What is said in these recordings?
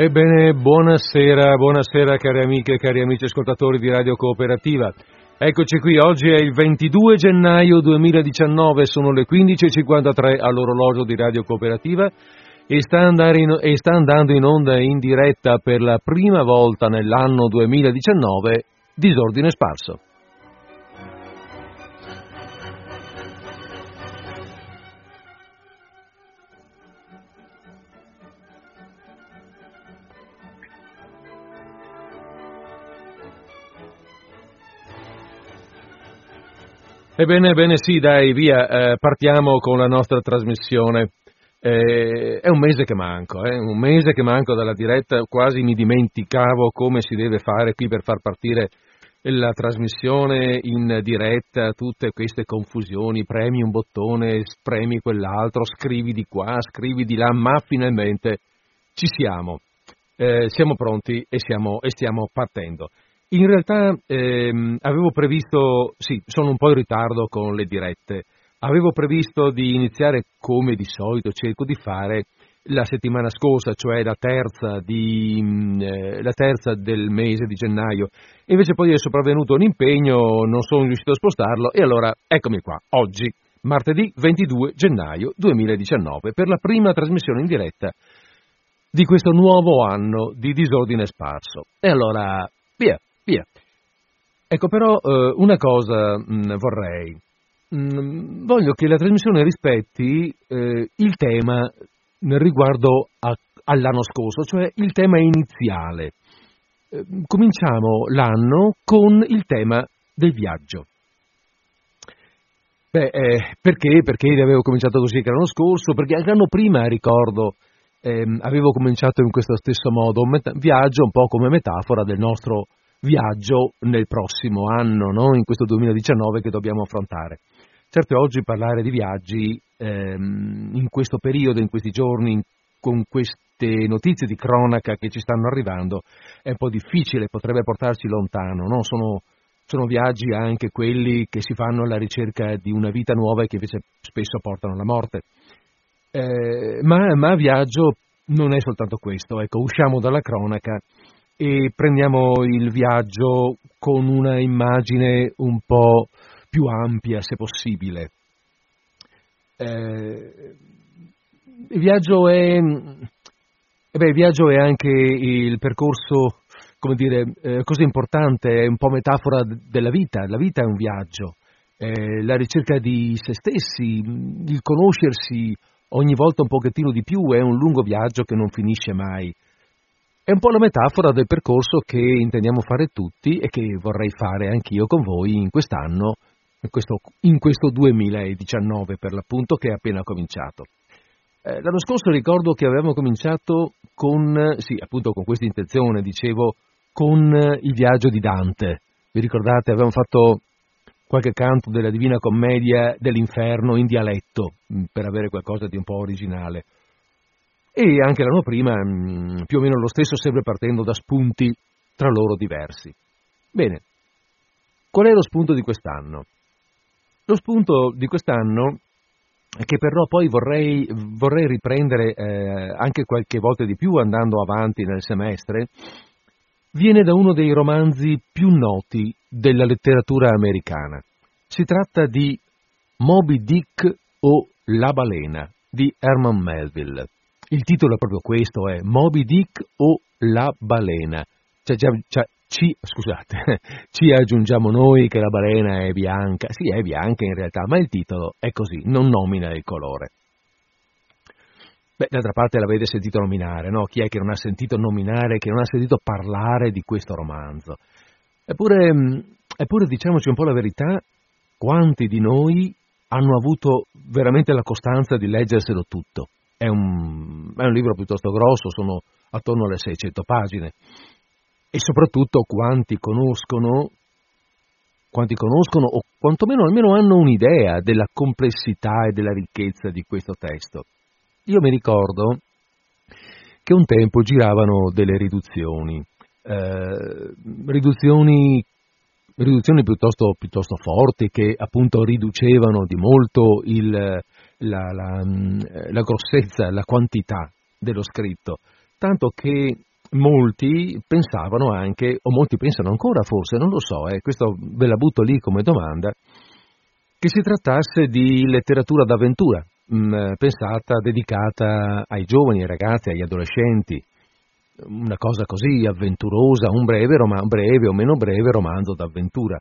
Ebbene, buonasera, buonasera cari amiche e cari amici ascoltatori di Radio Cooperativa. Eccoci qui, oggi è il 22 gennaio 2019, sono le 15.53 all'orologio di Radio Cooperativa e sta, in, e sta andando in onda in diretta per la prima volta nell'anno 2019 Disordine Sparso. Ebbene, ebbene sì, dai, via, eh, partiamo con la nostra trasmissione. Eh, è un mese che manco, eh, un mese che manco dalla diretta, quasi mi dimenticavo come si deve fare qui per far partire la trasmissione in diretta, tutte queste confusioni, premi un bottone, premi quell'altro, scrivi di qua, scrivi di là, ma finalmente ci siamo, eh, siamo pronti e, siamo, e stiamo partendo. In realtà ehm, avevo previsto, sì, sono un po' in ritardo con le dirette, avevo previsto di iniziare come di solito cerco di fare la settimana scorsa, cioè la terza, di, mm, eh, la terza, del mese di gennaio. Invece poi è sopravvenuto un impegno, non sono riuscito a spostarlo e allora eccomi qua, oggi, martedì 22 gennaio 2019, per la prima trasmissione in diretta di questo nuovo anno di disordine sparso. E allora, via, Via. Ecco, però eh, una cosa mh, mm, vorrei. Mh, mm, voglio che la trasmissione rispetti eh, il tema riguardo a, all'anno scorso, cioè il tema iniziale. Eh, cominciamo l'anno con il tema del viaggio. Beh, eh, perché? Perché avevo cominciato così che l'anno scorso? Perché anche l'anno prima, ricordo, ehm, avevo cominciato in questo stesso modo, un met- viaggio un po' come metafora del nostro viaggio nel prossimo anno, no? in questo 2019 che dobbiamo affrontare. Certo oggi parlare di viaggi ehm, in questo periodo, in questi giorni, con queste notizie di cronaca che ci stanno arrivando, è un po' difficile, potrebbe portarci lontano. No? Sono, sono viaggi anche quelli che si fanno alla ricerca di una vita nuova e che invece spesso portano alla morte. Eh, ma, ma viaggio non è soltanto questo, ecco, usciamo dalla cronaca e prendiamo il viaggio con una immagine un po' più ampia, se possibile. Eh, il, viaggio è, eh beh, il viaggio è anche il percorso, come dire, eh, cosa importante, è un po' metafora della vita, la vita è un viaggio, eh, la ricerca di se stessi, il conoscersi ogni volta un pochettino di più è un lungo viaggio che non finisce mai. È un po' la metafora del percorso che intendiamo fare tutti e che vorrei fare anch'io con voi in quest'anno, in questo, in questo 2019 per l'appunto che è appena cominciato. Eh, l'anno scorso ricordo che avevamo cominciato con, sì, appunto con questa intenzione, dicevo, con il viaggio di Dante. Vi ricordate, avevamo fatto qualche canto della Divina Commedia dell'Inferno in dialetto, mm, per avere qualcosa di un po' originale e anche l'anno prima mm, più o meno lo stesso, sempre partendo da spunti tra loro diversi. Bene, qual è lo spunto di quest'anno? Lo spunto di quest'anno, che però poi vorrei, vorrei riprendere eh, anche qualche volta di più andando avanti nel semestre, viene da uno dei romanzi più noti della letteratura americana. Si tratta di Moby Dick o La balena di Herman Melville. Il titolo è proprio questo, è Moby Dick o La balena. Cioè, già, cioè, ci, scusate, ci aggiungiamo noi che la balena è bianca. Sì, è bianca in realtà, ma il titolo è così, non nomina il colore. Beh, d'altra parte l'avete sentito nominare, no? Chi è che non ha sentito nominare, che non ha sentito parlare di questo romanzo? Eppure, mm, eppure diciamoci un po' la verità, quanti di noi hanno avuto veramente la costanza di leggerselo tutto? È un, è un libro piuttosto grosso, sono attorno alle 600 pagine e soprattutto quanti conoscono, quanti conoscono o quantomeno almeno hanno un'idea della complessità e della ricchezza di questo testo. Io mi ricordo che un tempo giravano delle riduzioni, eh, riduzioni, riduzioni piuttosto, piuttosto, forti che appunto riducevano di molto il, la, la, mm, la grossezza, la quantità dello scritto, tanto che molti pensavano anche, o molti pensano ancora forse, non lo so, eh, questo ve la butto lì come domanda, che si trattasse di letteratura d'avventura, mh, mm, pensata, dedicata ai giovani, ai ragazzi, agli adolescenti, una cosa così avventurosa, un breve, rom- breve o meno breve romanzo d'avventura.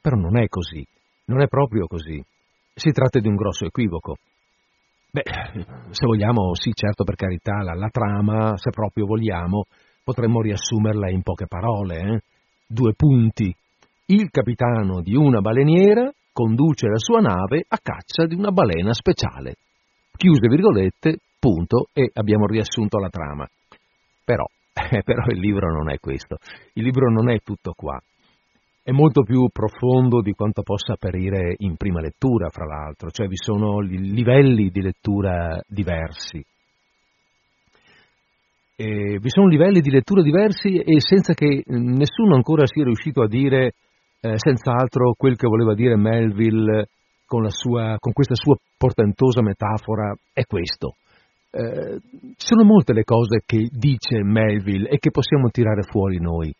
Però non è così, non è proprio così. Si tratta di un grosso equivoco. Beh, se vogliamo, sì, certo, per carità, la, la trama, se proprio vogliamo, potremmo riassumerla in poche parole. Eh? Due punti. Il capitano di una baleniera conduce la sua nave a caccia di una balena speciale. Chiuse virgolette, punto, e abbiamo riassunto la trama. Però, eh, però il libro non è questo. Il libro non è tutto qua. È molto più profondo di quanto possa apparire in prima lettura, fra l'altro, cioè vi sono livelli di lettura diversi. E vi sono livelli di lettura diversi e senza che nessuno ancora sia riuscito a dire eh, senz'altro quel che voleva dire Melville con, sua, con questa sua portentosa metafora è questo. Eh, sono molte le cose che dice Melville e che possiamo tirare fuori noi.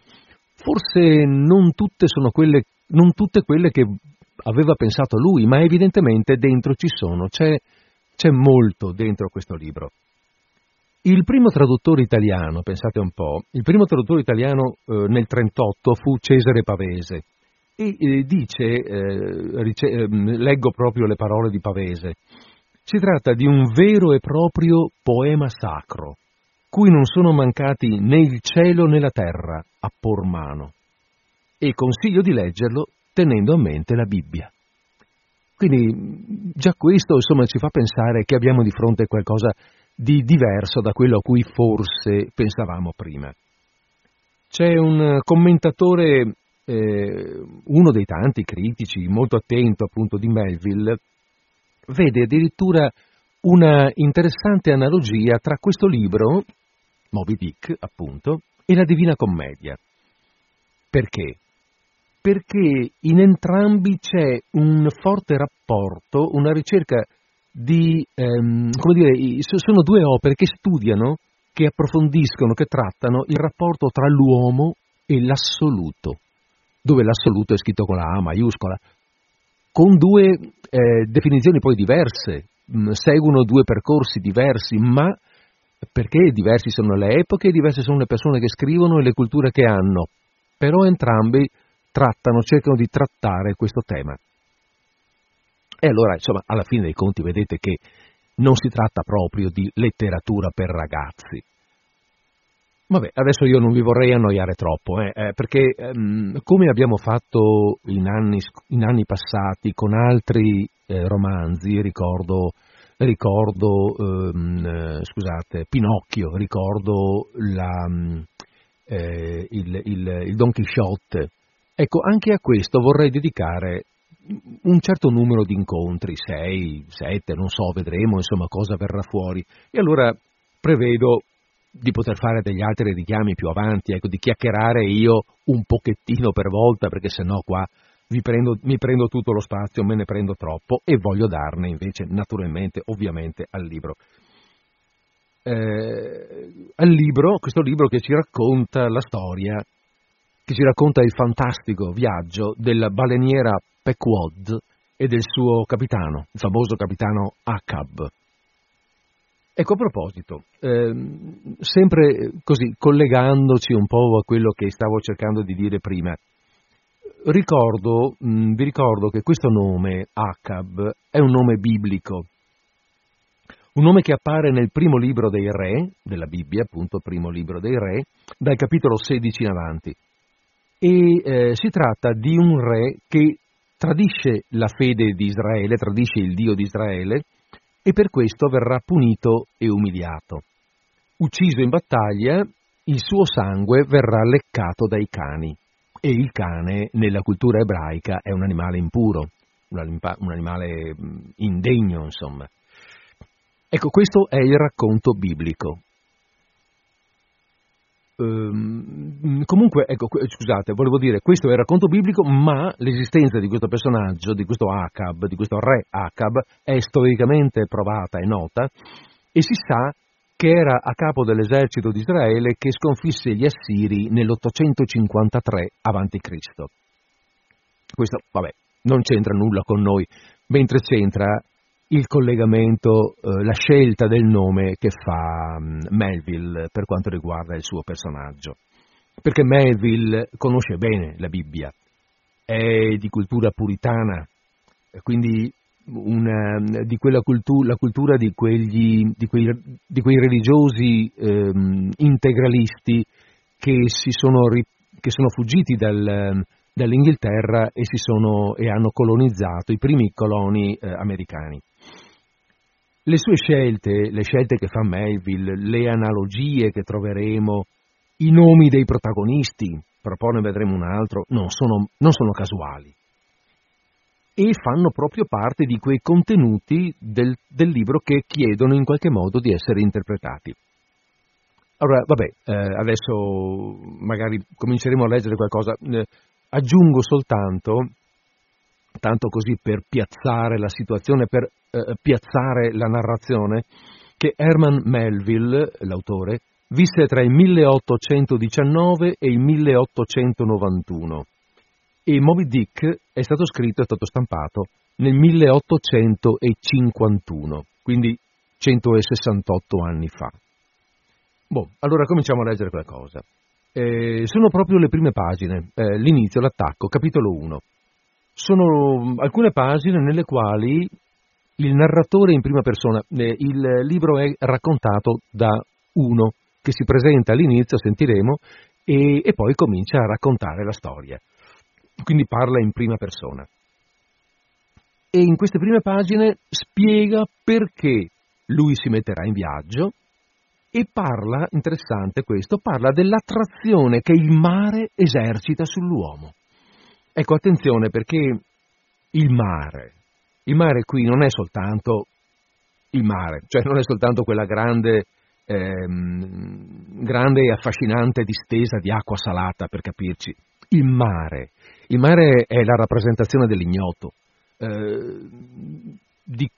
Forse non tutte quelle, non tutte quelle che aveva pensato lui, ma evidentemente dentro ci sono, c'è, c'è molto dentro questo libro. Il primo traduttore italiano, pensate un po', il primo traduttore italiano eh, nel 1938 fu Cesare Pavese e eh, dice, eh, rice- ehm, leggo proprio le parole di Pavese, si tratta di un vero e proprio poema sacro, cui non sono mancati né il cielo né la terra a por mano, e consiglio di leggerlo tenendo a mente la Bibbia. Quindi già questo insomma, ci fa pensare che abbiamo di fronte qualcosa di diverso da quello a cui forse pensavamo prima. C'è un commentatore eh, uno dei tanti critici molto attento appunto di Melville vede addirittura una interessante analogia tra questo libro, Moby Dick appunto, e la Divina Commedia. Perché? Perché in entrambi c'è un forte rapporto, una ricerca di, ehm, come dire, sono due opere che studiano, che approfondiscono, che trattano il rapporto tra l'uomo e l'assoluto dove l'assoluto è scritto con la A maiuscola, con due eh, definizioni poi diverse, seguono due percorsi diversi, ma perché diversi sono le epoche, diverse sono le persone che scrivono e le culture che hanno, però entrambi trattano, cercano di trattare questo tema. E allora, insomma, alla fine dei conti vedete che non si tratta proprio di letteratura per ragazzi, Vabbè, adesso io non vi vorrei annoiare troppo, eh, eh, perché ehm, come abbiamo fatto in anni, in anni passati con altri eh, romanzi, ricordo, ricordo ehm, eh, scusate, Pinocchio, ricordo la, mm, eh, il, il, il Don Quixote, ecco, anche a questo vorrei dedicare un certo numero di incontri, sei, sette, non so, vedremo insomma cosa verrà fuori. E allora prevedo di poter fare degli altri richiami più avanti, ecco, di chiacchierare io un pochettino per volta, perché sennò qua prendo, mi prendo tutto lo spazio, me ne prendo troppo e voglio darne invece naturalmente, ovviamente, al libro. Eh, al libro, questo libro che ci racconta la storia, che ci racconta il fantastico viaggio della baleniera Pequod e del suo capitano, il famoso capitano Acab. Ecco, a proposito, ehm, sempre così, collegandoci un po' a quello che stavo cercando di dire prima, ricordo, mh, vi ricordo che questo nome, Acab, è un nome biblico, un nome che appare nel primo libro dei re, della Bibbia, appunto, primo libro dei re, dal capitolo 16 in avanti. E eh, si tratta di un re che tradisce la fede di Israele, tradisce il Dio di Israele, e per questo verrà punito e umiliato. Ucciso in battaglia, il suo sangue verrà leccato dai cani e il cane nella cultura ebraica è un animale impuro, un animale indegno, insomma. Ecco, questo è il racconto biblico. Ehm, comunque, ecco, scusate, volevo dire, questo è il racconto biblico, ma l'esistenza di questo personaggio, di questo Acab, di questo re Acab, è storicamente provata e nota, e si sa che era a capo dell'esercito di Israele che sconfisse gli Assiri nell'853 a.C. Questo, vabbè, non c'entra nulla con noi, mentre c'entra il collegamento, eh, la scelta del nome che fa um, Melville per quanto riguarda il suo personaggio. Perché Melville conosce bene la Bibbia, è di cultura puritana, quindi una, di quella cultura, la cultura di, quegli, di, quei, di quei, religiosi ehm, integralisti che, sono, che, sono, fuggiti dal, dall'Inghilterra e, sono, e, hanno colonizzato i primi coloni eh, americani. Le sue scelte, le scelte che fa Melville, le analogie che troveremo, i nomi dei protagonisti, però poi ne vedremo un altro, non sono, non sono casuali e fanno proprio parte di quei contenuti del, del, libro che chiedono in qualche modo di essere interpretati. Allora, vabbè, eh, adesso magari cominceremo a leggere qualcosa. Eh, aggiungo soltanto, tanto così per piazzare la situazione, per eh, piazzare la narrazione, che Herman Melville, l'autore, visse tra il 1819 e il 1891 e Moby Dick è stato scritto, è stato stampato nel 1851, quindi 168 anni fa. Boh, allora cominciamo a leggere qualcosa. Eh, sono proprio le prime pagine, eh, l'inizio, l'attacco, capitolo 1. Sono alcune pagine nelle quali il narratore in prima persona, eh, il libro è raccontato da uno che si presenta all'inizio, sentiremo, e, e poi comincia a raccontare la storia quindi parla in prima persona. E in queste prime pagine spiega perché lui si metterà in viaggio e parla, interessante questo, parla dell'attrazione che il mare esercita sull'uomo. Ecco, attenzione perché il mare, il mare qui non è soltanto il mare, cioè non è soltanto quella grande, ehm, grande e affascinante distesa di acqua salata, per capirci. Il mare il mare è la rappresentazione dell'ignoto, eh, di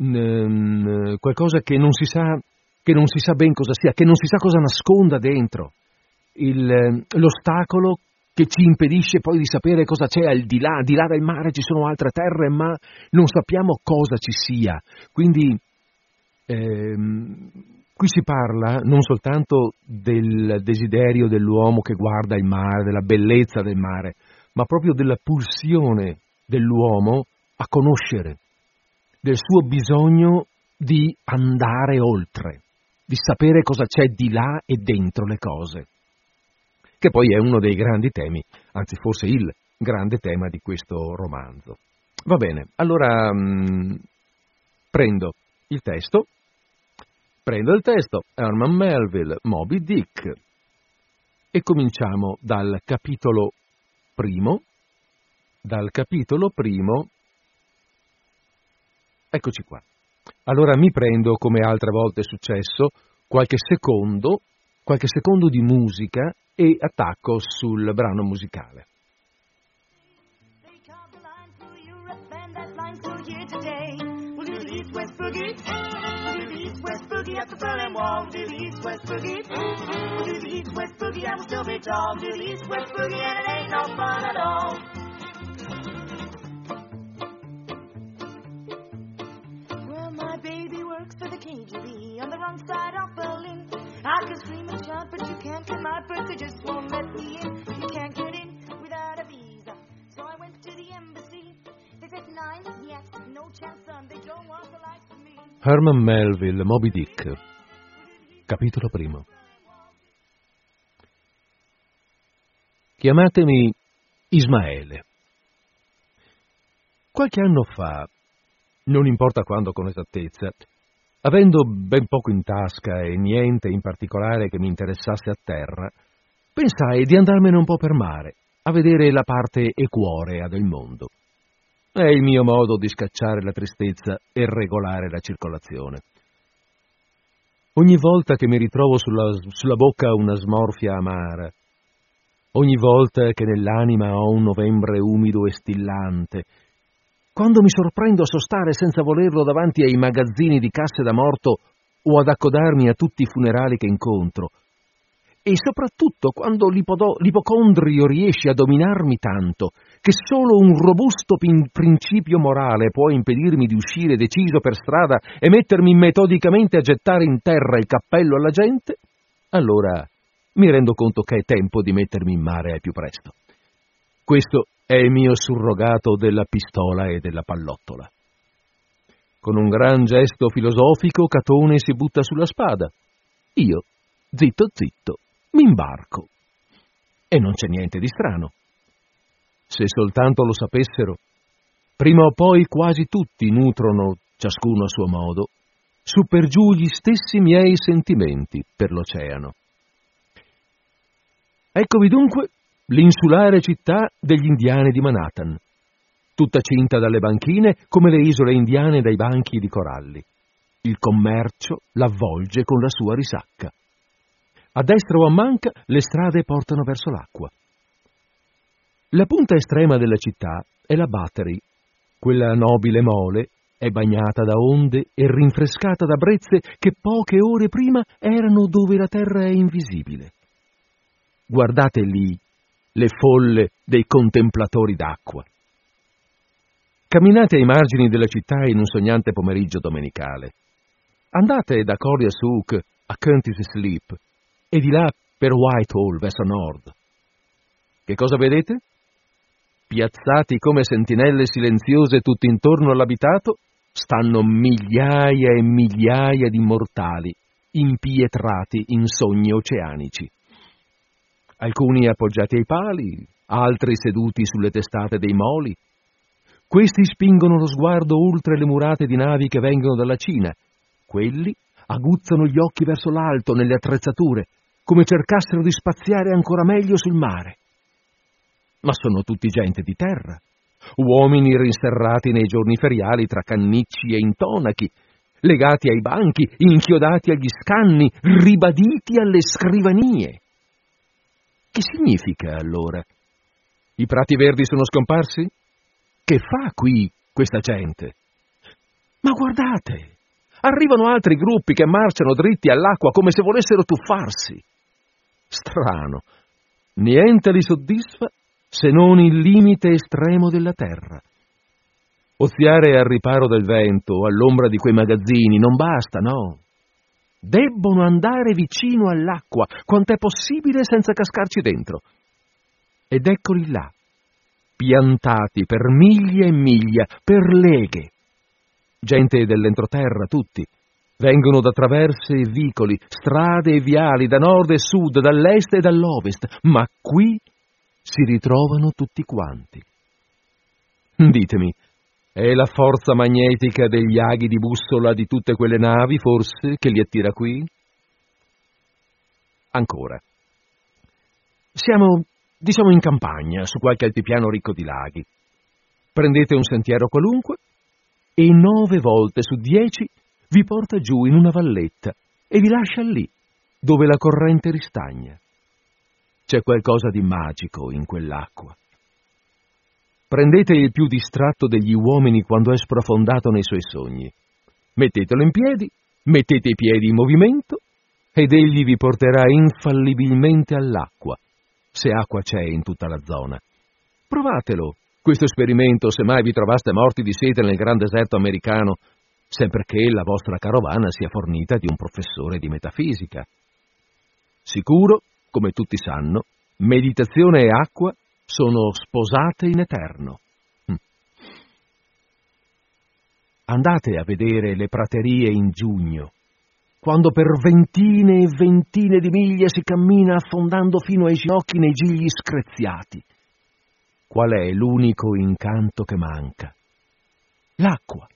mm, qualcosa che non, si sa, che non si sa ben cosa sia, che non si sa cosa nasconda dentro, Il, l'ostacolo che ci impedisce poi di sapere cosa c'è al di là, di là del mare ci sono altre terre, ma non sappiamo cosa ci sia. Quindi ehm, qui si parla non soltanto del desiderio dell'uomo che guarda il mare, della bellezza del mare, ma proprio della pulsione dell'uomo a conoscere, del suo bisogno di andare oltre, di sapere cosa c'è di là e dentro le cose, che poi è uno dei grandi temi, anzi forse il grande tema di questo romanzo. Va bene, allora mh, mm, prendo il testo, prendo il testo, Herman Melville, Moby Dick, e cominciamo dal capitolo primo, dal capitolo primo, eccoci qua. Allora mi prendo, come altre volte è successo, qualche secondo, qualche secondo di musica e attacco sul brano musicale. Boogie at the Berlin Wall. Do the east west boogie. Mm-hmm. Do the east west boogie. I will still be tall. Do the east west boogie, and it ain't no fun at all. Well, my baby works for the KGB on the wrong side of Berlin. I can scream and shout, but you can't get my birth. They just won't let me in. You can't get in without a visa. So I went to the embassy. They said nine, yes, no chance, son. They don't want the me. Herman Melville, Moby Dick, capitolo primo. Chiamatemi Ismaele. Qualche anno fa, non importa quando con esattezza, avendo ben poco in tasca e niente in particolare che mi interessasse a terra, pensai di andarmene un po' per mare, a vedere la parte equorea del mondo. È il mio modo di scacciare la tristezza e regolare la circolazione. Ogni volta che mi ritrovo sulla, sulla bocca una smorfia amara, ogni volta che nell'anima ho un novembre umido e stillante, quando mi sorprendo a sostare senza volerlo davanti ai magazzini di casse da morto o ad accodarmi a tutti i funerali che incontro, e soprattutto quando l'ipocondrio riesce a dominarmi tanto che solo un robusto principio morale può impedirmi di uscire deciso per strada e mettermi metodicamente a gettare in terra il cappello alla gente, allora mi rendo conto che è tempo di mettermi in mare al più presto. Questo è il mio surrogato della pistola e della pallottola. Con un gran gesto filosofico Catone si butta sulla spada. Io, zitto zitto, mi imbarco. E non c'è niente di strano. Se soltanto lo sapessero, prima o poi quasi tutti nutrono, ciascuno a suo modo, su per giù gli stessi miei sentimenti per l'oceano. Eccovi dunque l'insulare città degli indiani di Manhattan, tutta cinta dalle banchine come le isole indiane dai banchi di coralli. Il commercio l'avvolge con la sua risacca. A destra o a manca le strade portano verso l'acqua. La punta estrema della città è la Battery. Quella nobile mole è bagnata da onde e rinfrescata da brezze che poche ore prima erano dove la terra è invisibile. Guardate lì le folle dei contemplatori d'acqua. Camminate ai margini della città in un sognante pomeriggio domenicale. Andate da Corias Hook a Curtis Sleep e di là per Whitehall verso nord. Che cosa vedete? Piazzati come sentinelle silenziose tutto intorno all'abitato, stanno migliaia e migliaia di mortali, impietrati in sogni oceanici. Alcuni appoggiati ai pali, altri seduti sulle testate dei moli. Questi spingono lo sguardo oltre le murate di navi che vengono dalla Cina, quelli aguzzano gli occhi verso l'alto nelle attrezzature, come cercassero di spaziare ancora meglio sul mare. Ma sono tutti gente di terra, uomini rinserrati nei giorni feriali tra cannicci e intonachi, legati ai banchi, inchiodati agli scanni, ribaditi alle scrivanie. Che significa allora? I prati verdi sono scomparsi? Che fa qui questa gente? Ma guardate, arrivano altri gruppi che marciano dritti all'acqua come se volessero tuffarsi. Strano. Niente li soddisfa se non il limite estremo della terra. Oziare al riparo del vento, all'ombra di quei magazzini, non basta, no. Debbono andare vicino all'acqua, quant'è possibile senza cascarci dentro. Ed eccoli là, piantati per miglia e miglia, per leghe. Gente dell'entroterra, tutti, Vengono da traverse e vicoli, strade e viali, da nord e sud, dall'est e dall'ovest, ma qui si ritrovano tutti quanti. Ditemi, è la forza magnetica degli aghi di bussola di tutte quelle navi, forse, che li attira qui? Ancora. Siamo, diciamo, in campagna, su qualche altipiano ricco di laghi. Prendete un sentiero qualunque e nove volte su dieci vi porta giù in una valletta e vi lascia lì, dove la corrente ristagna. C'è qualcosa di magico in quell'acqua. Prendete il più distratto degli uomini quando è sprofondato nei suoi sogni. Mettetelo in piedi, mettete i piedi in movimento ed egli vi porterà infallibilmente all'acqua, se acqua c'è in tutta la zona. Provatelo, questo esperimento, se mai vi trovaste morti di sete nel gran deserto americano sempre che la vostra carovana sia fornita di un professore di metafisica. Sicuro, come tutti sanno, meditazione e acqua sono sposate in eterno. Hm. Andate a vedere le praterie in giugno, quando per ventine e ventine di miglia si cammina affondando fino ai ginocchi nei gigli screziati. Qual è l'unico incanto che manca? L'acqua.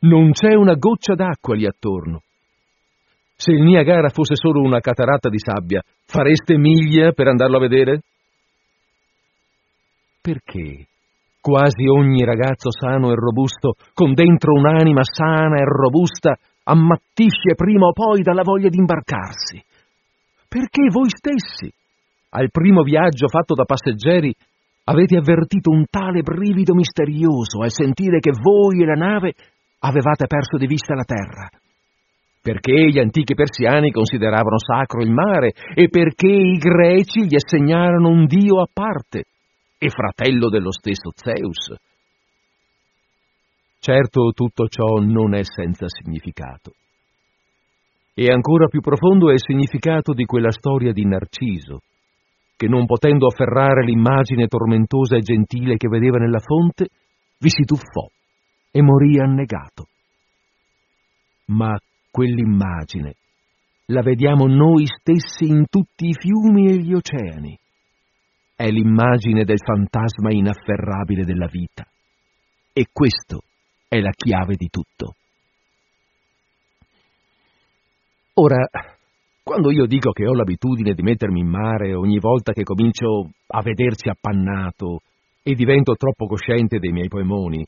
Non c'è una goccia d'acqua lì attorno. Se il Niagara fosse solo una cataratta di sabbia, fareste miglia per andarlo a vedere? Perché quasi ogni ragazzo sano e robusto, con dentro un'anima sana e robusta, ammattisce prima o poi dalla voglia di imbarcarsi? Perché voi stessi, al primo viaggio fatto da passeggeri, avete avvertito un tale brivido misterioso al sentire che voi e la nave avevate perso di vista la terra. Perché gli antichi persiani consideravano sacro il mare e perché i greci gli assegnarono un dio a parte e fratello dello stesso Zeus. Certo tutto ciò non è senza significato. E ancora più profondo è il significato di quella storia di Narciso, che non potendo afferrare l'immagine tormentosa e gentile che vedeva nella fonte, vi si tuffò e morì annegato. Ma quell'immagine la vediamo noi stessi in tutti i fiumi e gli oceani. È l'immagine del fantasma inafferrabile della vita. E questo è la chiave di tutto. Ora, quando io dico che ho l'abitudine di mettermi in mare ogni volta che comincio a vederci appannato e divento troppo cosciente dei miei polmoni,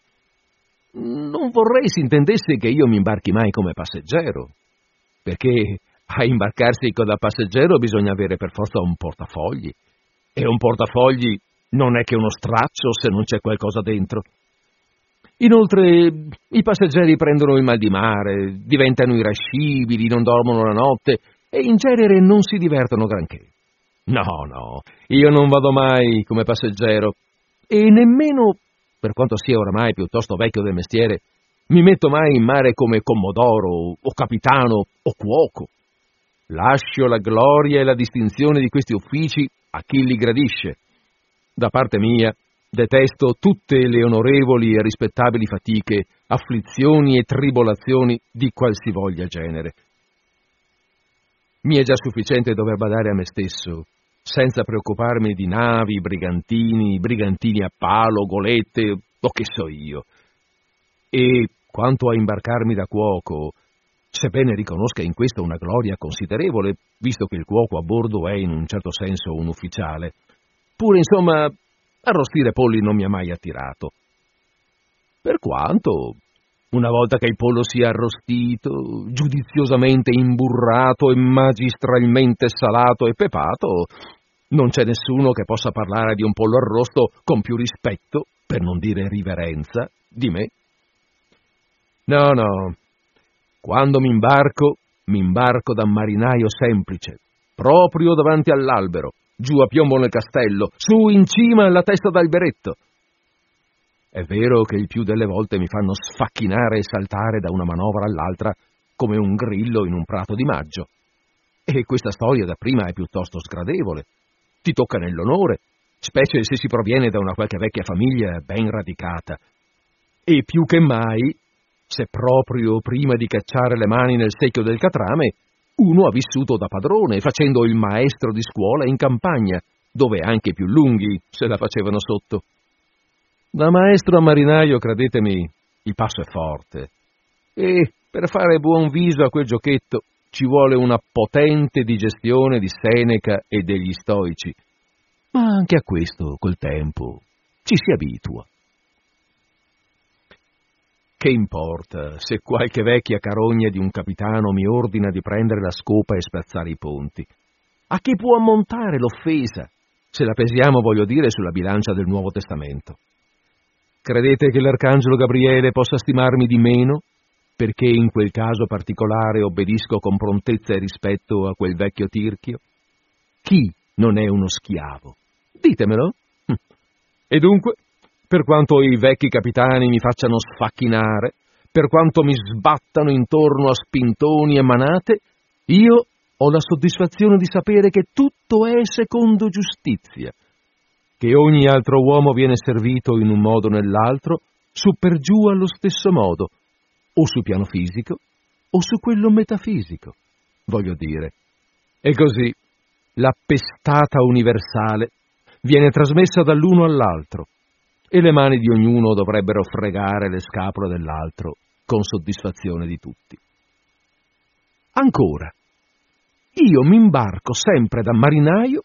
non vorrei si intendesse che io mi imbarchi mai come passeggero, perché a imbarcarsi da passeggero bisogna avere per forza un portafogli, e un portafogli non è che uno straccio se non c'è qualcosa dentro. Inoltre i passeggeri prendono il mal di mare, diventano irascibili, non dormono la notte e in genere non si divertono granché. No, no, io non vado mai come passeggero e nemmeno, per quanto sia oramai piuttosto vecchio del mestiere, mi metto mai in mare come commodoro o capitano o cuoco. Lascio la gloria e la distinzione di questi uffici a chi li gradisce. Da parte mia, Detesto tutte le onorevoli e rispettabili fatiche, afflizioni e tribolazioni di qualsivoglia genere. Mi è già sufficiente dover badare a me stesso, senza preoccuparmi di navi, brigantini, brigantini a palo, golette o che so io. E quanto a imbarcarmi da cuoco, sebbene riconosca in questo una gloria considerevole, visto che il cuoco a bordo è in un certo senso un ufficiale, pure insomma Arrostire polli non mi ha mai attirato. Per quanto, una volta che il pollo sia arrostito, giudiziosamente imburrato e magistralmente salato e pepato, non c'è nessuno che possa parlare di un pollo arrosto con più rispetto, per non dire riverenza, di me. No, no. Quando mi imbarco, mi imbarco da marinaio semplice, proprio davanti all'albero, giù a piombo nel castello, su in cima alla testa d'alberetto. È vero che il più delle volte mi fanno sfacchinare e saltare da una manovra all'altra come un grillo in un prato di maggio. E questa storia da prima è piuttosto sgradevole. Ti tocca nell'onore, specie se si proviene da una qualche vecchia famiglia ben radicata. E più che mai, se proprio prima di cacciare le mani nel secchio del catrame, uno ha vissuto da padrone, facendo il maestro di scuola in campagna, dove anche i più lunghi se la facevano sotto. Da maestro a marinaio, credetemi, il passo è forte. E per fare buon viso a quel giochetto ci vuole una potente digestione di Seneca e degli stoici. Ma anche a questo, col tempo, ci si abitua. Che importa se qualche vecchia carogna di un capitano mi ordina di prendere la scopa e spezzare i ponti? A che può ammontare l'offesa, se la pesiamo, voglio dire, sulla bilancia del Nuovo Testamento? Credete che l'Arcangelo Gabriele possa stimarmi di meno perché in quel caso particolare obbedisco con prontezza e rispetto a quel vecchio tirchio? Chi non è uno schiavo? Ditemelo. Hm. E dunque, per quanto i vecchi capitani mi facciano sfacchinare, per quanto mi sbattano intorno a spintoni e manate, io ho la soddisfazione di sapere che tutto è secondo giustizia, che ogni altro uomo viene servito in un modo o nell'altro, su per giù allo stesso modo, o sul piano fisico o su quello metafisico, voglio dire. E così la pestata universale viene trasmessa dall'uno all'altro, e le mani di ognuno dovrebbero fregare le scapole dell'altro con soddisfazione di tutti. Ancora, io mi imbarco sempre da marinaio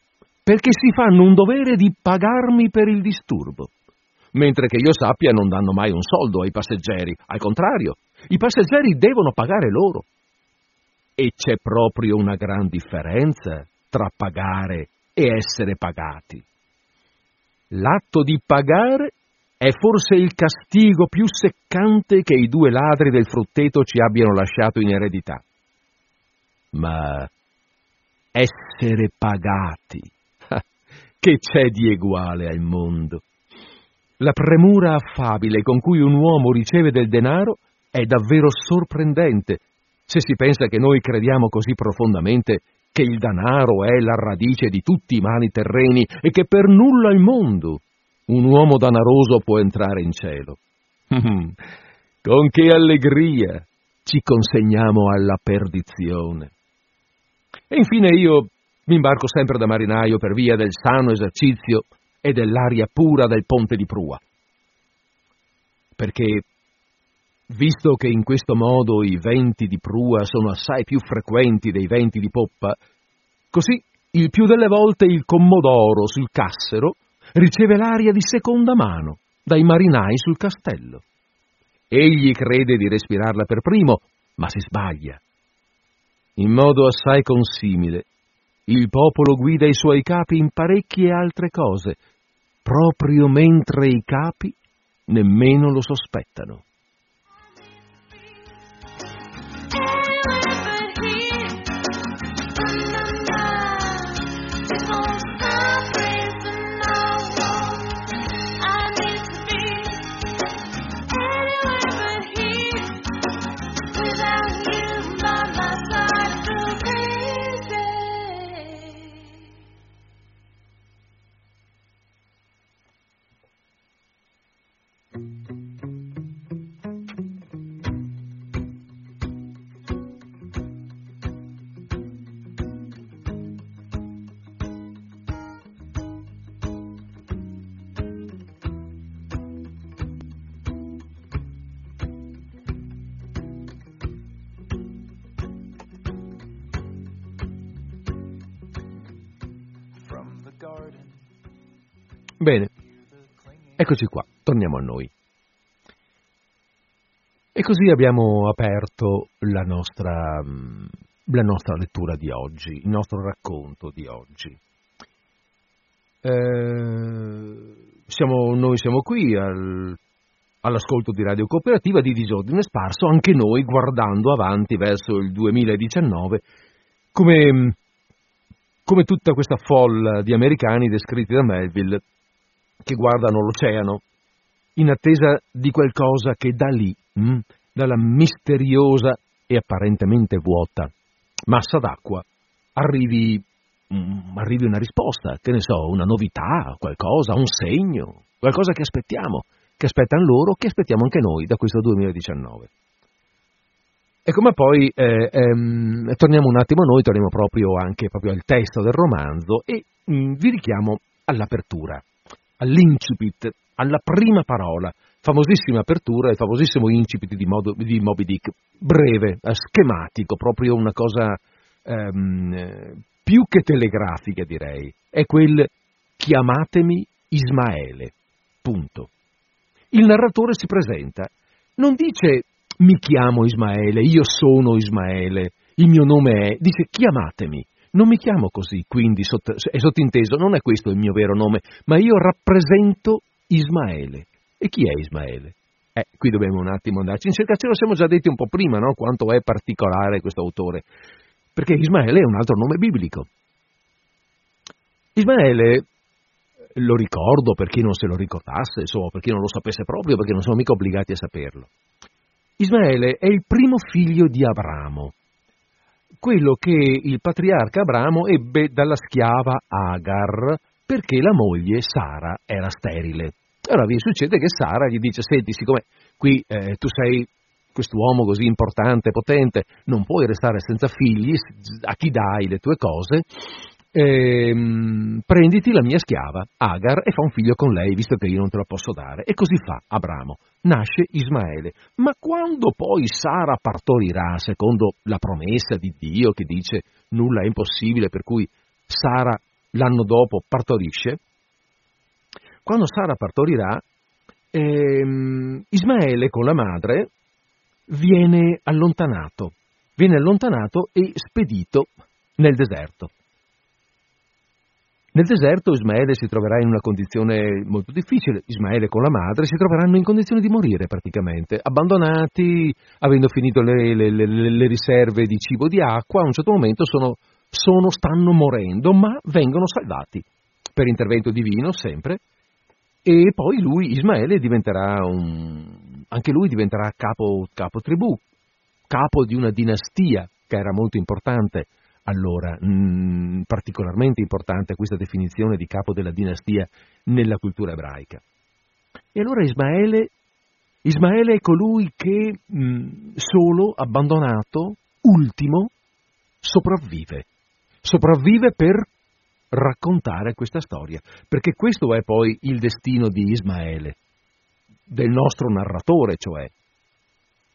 perché si fanno un dovere di pagarmi per il disturbo, mentre che io sappia non danno mai un soldo ai passeggeri, al contrario, i passeggeri devono pagare loro. E c'è proprio una gran differenza tra pagare e essere pagati. L'atto di pagare è forse il castigo più seccante che i due ladri del frutteto ci abbiano lasciato in eredità. ma essere pagati. Che c'è di eguale al mondo? La premura affabile con cui un uomo riceve del denaro è davvero sorprendente se si pensa che noi crediamo così profondamente che il denaro è la radice di tutti i mali terreni e che per nulla al mondo un uomo danaroso può entrare in cielo. con che allegria ci consegniamo alla perdizione. E infine io mi imbarco sempre da marinaio per via del sano esercizio e dell'aria pura del ponte di prua. Perché, visto che in questo modo i venti di prua sono assai più frequenti dei venti di poppa, così il più delle volte il commodoro sul cassero riceve l'aria di seconda mano dai marinai sul castello. Egli crede di respirarla per primo, ma si sbaglia. In modo assai consimile, il popolo guida i suoi capi in parecchie altre cose, proprio mentre i capi nemmeno lo sospettano. Eccoci qua, torniamo a noi. E così abbiamo aperto la nostra, mm, la nostra lettura di oggi, il nostro racconto di oggi. Eh, siamo, noi siamo qui al, all'ascolto di Radio Cooperativa di Disordine Sparso, anche noi guardando avanti verso il 2019, come, come tutta questa folla di americani descritti da Melville che guardano l'oceano in attesa di qualcosa che da lì, mh, mm, dalla misteriosa e apparentemente vuota massa d'acqua, arrivi, mh, mm, arrivi una risposta, che ne so, una novità, qualcosa, un segno, qualcosa che aspettiamo, che aspettano loro, che aspettiamo anche noi da questo 2019. E come poi eh, ehm, torniamo un attimo a noi, torniamo proprio anche proprio al testo del romanzo e mh, mm, vi richiamo all'apertura all'incipit, alla prima parola, famosissima apertura e famosissimo incipit di, modo, di Moby Dick, breve, eh, schematico, proprio una cosa ehm, più che telegrafica direi, è quel chiamatemi Ismaele, punto. Il narratore si presenta, non dice mi chiamo Ismaele, io sono Ismaele, il mio nome è, dice chiamatemi, non mi chiamo così, quindi è sottinteso, non è questo il mio vero nome, ma io rappresento Ismaele. E chi è Ismaele? Eh, qui dobbiamo un attimo andarci in cerca, ce lo siamo già detti un po' prima, no? Quanto è particolare questo autore. Perché Ismaele è un altro nome biblico. Ismaele, lo ricordo per chi non se lo ricordasse, insomma, per chi non lo sapesse proprio, perché non sono mica obbligati a saperlo. Ismaele è il primo figlio di Abramo quello che il patriarca Abramo ebbe dalla schiava Agar perché la moglie Sara era sterile. Allora vi succede che Sara gli dice, senti, siccome qui eh, tu sei quest'uomo così importante, potente, non puoi restare senza figli, a chi dai le tue cose? Ehm, prenditi la mia schiava, Agar, e fa un figlio con lei, visto che io non te lo posso dare. E così fa Abramo. Nasce Ismaele. Ma quando poi Sara partorirà, secondo la promessa di Dio che dice nulla è impossibile, per cui Sara l'anno dopo partorisce, quando Sara partorirà, ehm, Ismaele con la madre viene allontanato, viene allontanato e spedito nel deserto. Nel deserto Ismaele si troverà in una condizione molto difficile, Ismaele con la madre si troveranno in condizione di morire praticamente, abbandonati, avendo finito le, le, le, le riserve di cibo e di acqua, a un certo momento sono, sono, stanno morendo, ma vengono salvati per intervento divino sempre, e poi lui, Ismaele, diventerà un, anche lui diventerà capo, capo tribù, capo di una dinastia che era molto importante allora, mh, mm, particolarmente importante questa definizione di capo della dinastia nella cultura ebraica. E allora Ismaele, Ismaele è colui che mh, mm, solo, abbandonato, ultimo, sopravvive. Sopravvive per raccontare questa storia, perché questo è poi il destino di Ismaele, del nostro narratore, cioè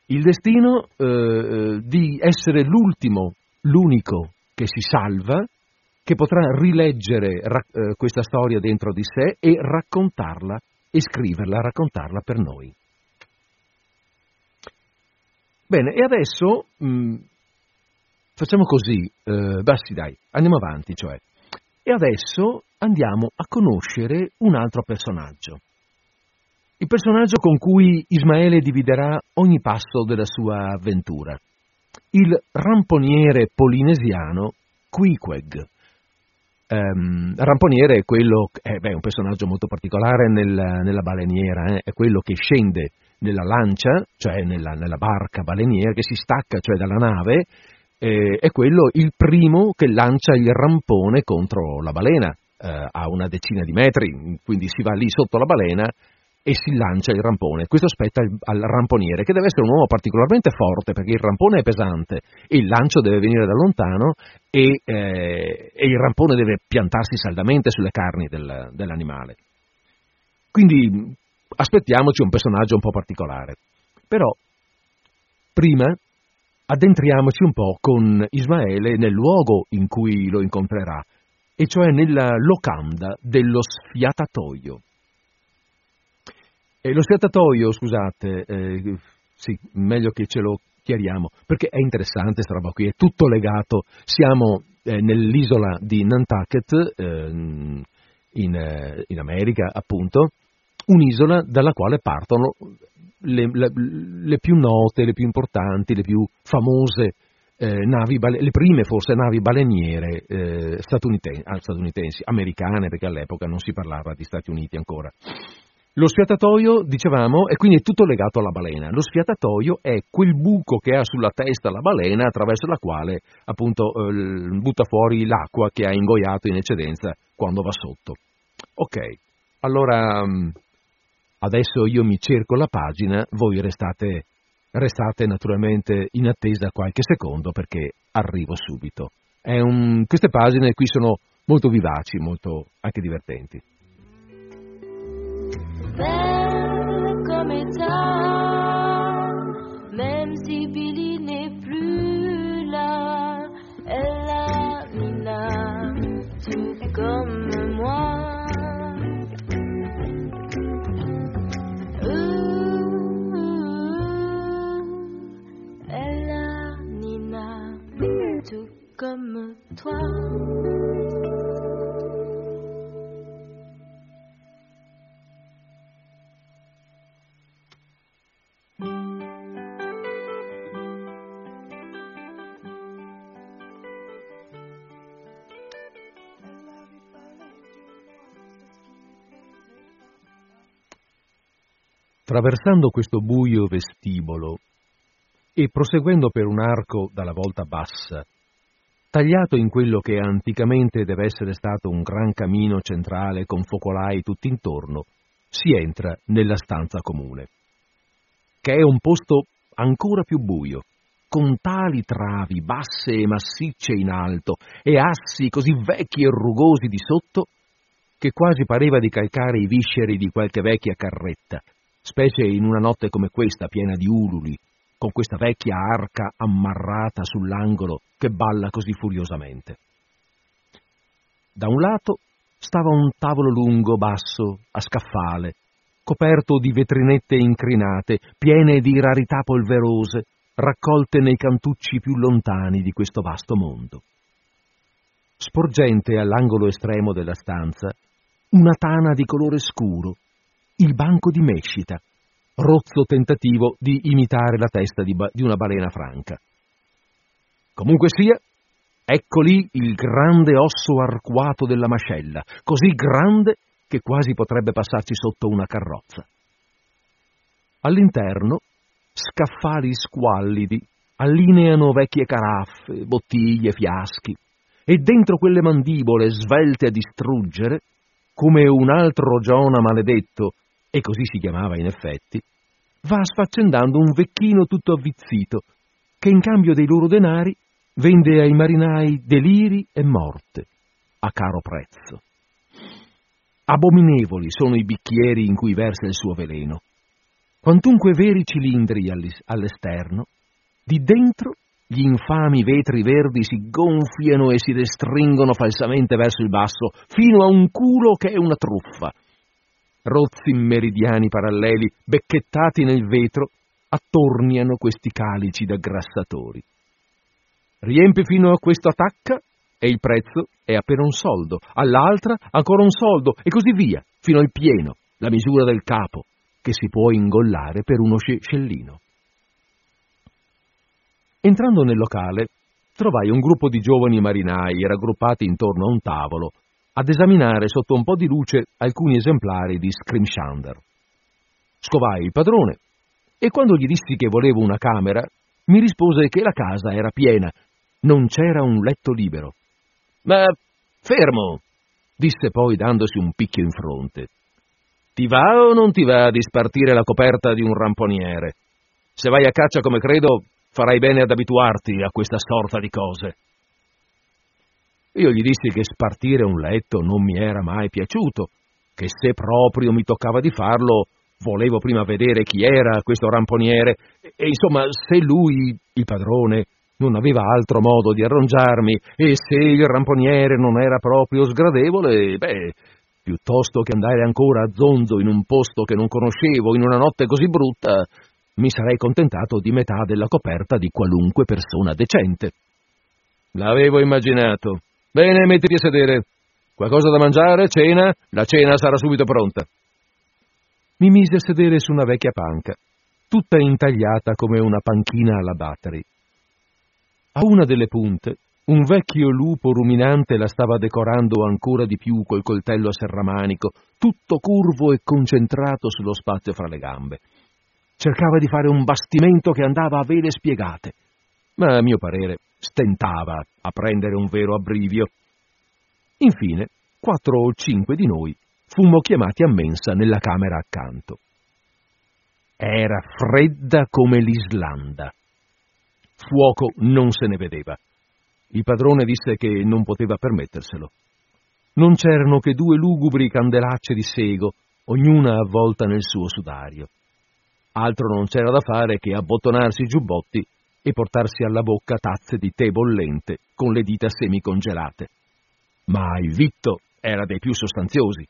il destino eh, eh di essere l'ultimo, l'unico che si salva, che potrà rileggere eh, questa storia dentro di sé e raccontarla e scriverla, raccontarla per noi. Bene, e adesso mh, mm, facciamo così, eh, bassi dai, andiamo avanti, cioè. E adesso andiamo a conoscere un altro personaggio. Il personaggio con cui Ismaele dividerà ogni passo della sua avventura il ramponiere polinesiano Queequeg. Um, ramponiere è quello, eh, beh, un personaggio molto particolare nel, nella baleniera, eh, è quello che scende nella lancia, cioè nella, nella, barca baleniera, che si stacca, cioè dalla nave, eh, è quello il primo che lancia il rampone contro la balena eh, a una decina di metri, quindi si va lì sotto la balena e si lancia il rampone. Questo spetta al ramponiere, che deve essere un uomo particolarmente forte perché il rampone è pesante, il lancio deve venire da lontano e, eh, e il rampone deve piantarsi saldamente sulle carni del, dell'animale. Quindi aspettiamoci un personaggio un po' particolare. Però, prima addentriamoci un po' con Ismaele nel luogo in cui lo incontrerà, e cioè nella locanda dello sfiatatoio. E lo sfiatatoio, scusate, eh, sì, meglio che ce lo chiariamo, perché è interessante questa roba qui, è tutto legato. Siamo eh, nell'isola di Nantucket, eh, in, eh, in, America appunto, un'isola dalla quale partono le, le, le, più note, le più importanti, le più famose eh, navi, le prime forse navi baleniere eh, statunitensi, ah, statunitensi, americane, perché all'epoca non si parlava di Stati Uniti ancora. Lo sfiatatoio, dicevamo, è quindi tutto legato alla balena. Lo sfiatatoio è quel buco che ha sulla testa la balena attraverso la quale appunto eh, butta fuori l'acqua che ha ingoiato in eccedenza quando va sotto. Ok, allora mm, adesso io mi cerco la pagina, voi restate, restate naturalmente in attesa qualche secondo perché arrivo subito. Un, queste pagine qui sono molto vivaci, molto anche divertenti. Comme état, même si Billy n'est plus là, elle a Mina, tout comme moi. Elle a Nina, tout comme toi. Traversando questo buio vestibolo e proseguendo per un arco dalla volta bassa, tagliato in quello che anticamente deve essere stato un gran camino centrale con focolai tutt'intorno, si entra nella stanza comune, che è un posto ancora più buio, con tali travi basse e massicce in alto e assi così vecchi e rugosi di sotto, che quasi pareva di calcare i visceri di qualche vecchia carretta, specie in una notte come questa, piena di ululi, con questa vecchia arca ammarrata sull'angolo che balla così furiosamente. Da un lato stava un tavolo lungo, basso, a scaffale, coperto di vetrinette incrinate, piene di rarità polverose, raccolte nei cantucci più lontani di questo vasto mondo. sporgente all'angolo estremo della stanza, una tana di colore scuro, il banco di mescita, rozzo tentativo di imitare la testa di, ba- di una balena franca. Comunque sia, ecco lì il grande osso arcuato della mascella, così grande che quasi potrebbe passarci sotto una carrozza. All'interno, scaffali squallidi allineano vecchie caraffe, bottiglie, fiaschi, e dentro quelle mandibole svelte a distruggere, come un altro Giona maledetto, e così si chiamava in effetti, va sfaccendando un vecchino tutto avvizzito, che in cambio dei loro denari vende ai marinai deliri e morte, a caro prezzo. Abominevoli sono i bicchieri in cui versa il suo veleno. Quantunque veri cilindri all'esterno, di dentro gli infami vetri verdi si gonfiano e si restringono falsamente verso il basso, fino a un culo che è una truffa. Rozzi meridiani paralleli, becchettati nel vetro, attorniano questi calici da grassatori. Riempi fino a questa tacca e il prezzo è appena un soldo, all'altra ancora un soldo e così via, fino al pieno, la misura del capo, che si può ingollare per uno scellino. Entrando nel locale, trovai un gruppo di giovani marinai raggruppati intorno a un tavolo ad esaminare sotto un po' di luce alcuni esemplari di Scrimshander. Scovai il padrone e quando gli dissi che volevo una camera, mi rispose che la casa era piena, non c'era un letto libero. Ma fermo, disse poi dandosi un picchio in fronte. Ti va o non ti va di spartire la coperta di un ramponiere? Se vai a caccia come credo, farai bene ad abituarti a questa sorta di cose. Io gli dissi che spartire un letto non mi era mai piaciuto, che se proprio mi toccava di farlo, volevo prima vedere chi era questo ramponiere e insomma se lui, il padrone, non aveva altro modo di arrangiarmi e se il ramponiere non era proprio sgradevole, beh, piuttosto che andare ancora a zonzo in un posto che non conoscevo in una notte così brutta, mi sarei contentato di metà della coperta di qualunque persona decente. L'avevo immaginato. Bene, mettiti a sedere. Qualcosa da mangiare? Cena? La cena sarà subito pronta. Mi mise a sedere su una vecchia panca, tutta intagliata come una panchina alla battery. A una delle punte, un vecchio lupo ruminante la stava decorando ancora di più col coltello a serramanico, tutto curvo e concentrato sullo spazio fra le gambe. Cercava di fare un bastimento che andava a vele spiegate, ma a mio parere stentava a prendere un vero abbrivio. Infine, quattro o cinque di noi fummo chiamati a mensa nella camera accanto. Era fredda come l'Islanda. Fuoco non se ne vedeva. Il padrone disse che non poteva permetterselo. Non c'erano che due lugubri candelacce di sego, ognuna avvolta nel suo sudario. Altro non c'era da fare che abbottonarsi i giubbotti e portarsi alla bocca tazze di tè bollente con le dita semicongelate. Ma il vitto era dei più sostanziosi.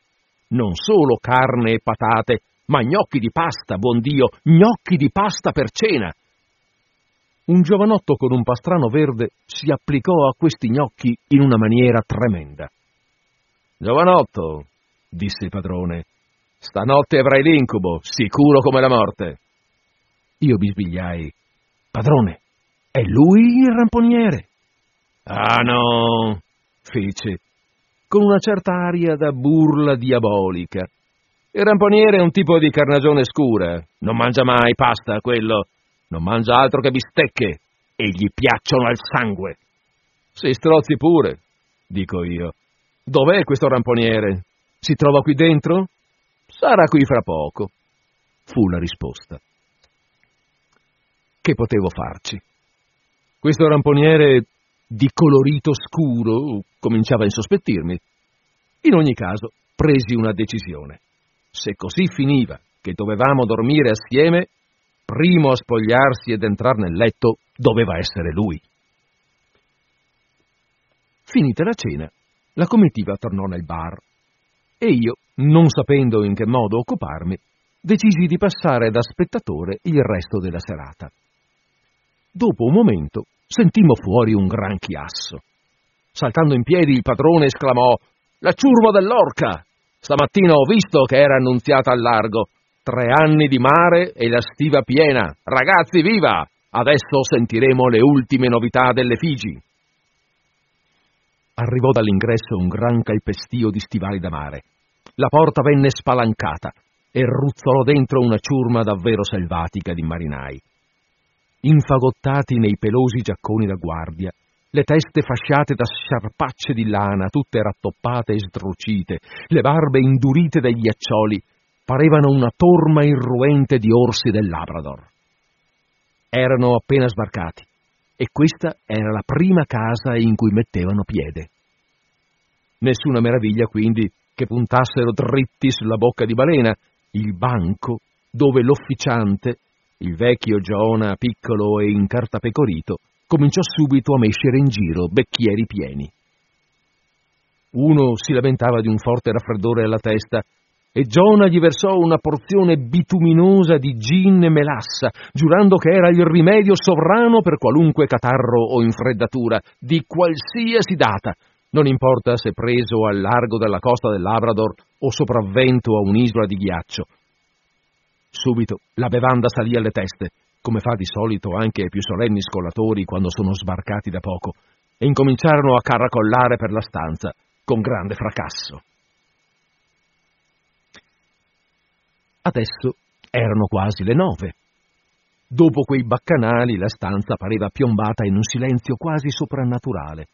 Non solo carne e patate, ma gnocchi di pasta, buon Dio, gnocchi di pasta per cena. Un giovanotto con un pastrano verde si applicò a questi gnocchi in una maniera tremenda. Giovanotto, disse il padrone, Stanotte avrai l'incubo, sicuro come la morte. Io bisbigliai. Padrone, è lui il ramponiere? Ah no, fece, con una certa aria da burla diabolica. Il ramponiere è un tipo di carnagione scura, non mangia mai pasta, quello, non mangia altro che bistecche, e gli piacciono al sangue. Si strozzi pure, dico io. Dov'è questo ramponiere? Si trova qui dentro? Sarà qui fra poco, fu la risposta. Che potevo farci? Questo ramponiere di colorito scuro cominciava a insospettirmi. In ogni caso, presi una decisione. Se così finiva che dovevamo dormire assieme, primo a spogliarsi ed entrare nel letto doveva essere lui. Finita la cena, la comitiva tornò nel bar e io, non sapendo in che modo occuparmi, decisi di passare da spettatore il resto della serata. Dopo un momento sentimmo fuori un gran chiasso. Saltando in piedi, il padrone esclamò La ciurma dell'orca! Stamattina ho visto che era annunziata al largo. Tre anni di mare e la stiva piena. Ragazzi, viva! Adesso sentiremo le ultime novità delle Figi. Arrivò dall'ingresso un gran calpestio di stivali da mare. La porta venne spalancata e ruzzolò dentro una ciurma davvero selvatica di marinai. Infagottati nei pelosi giacconi da guardia, le teste fasciate da sciarpacce di lana, tutte rattoppate e sdrucite, le barbe indurite dai ghiaccioli, parevano una torma irruente di orsi del Labrador. Erano appena sbarcati e questa era la prima casa in cui mettevano piede. Nessuna meraviglia, quindi, che puntassero dritti sulla bocca di balena il banco dove l'officiante, il vecchio Giona piccolo e incartapecorito, cominciò subito a mescere in giro becchieri pieni. Uno si lamentava di un forte raffreddore alla testa e Giona gli versò una porzione bituminosa di gin e melassa, giurando che era il rimedio sovrano per qualunque catarro o infreddatura, di qualsiasi data, non importa se preso al largo della costa del Labrador o sopravvento a un'isola di ghiaccio. Subito la bevanda salì alle teste, come fa di solito anche ai più solenni scolatori quando sono sbarcati da poco, e incominciarono a caracollare per la stanza con grande fracasso. Adesso erano quasi le nove. Dopo quei baccanali la stanza pareva piombata in un silenzio quasi soprannaturale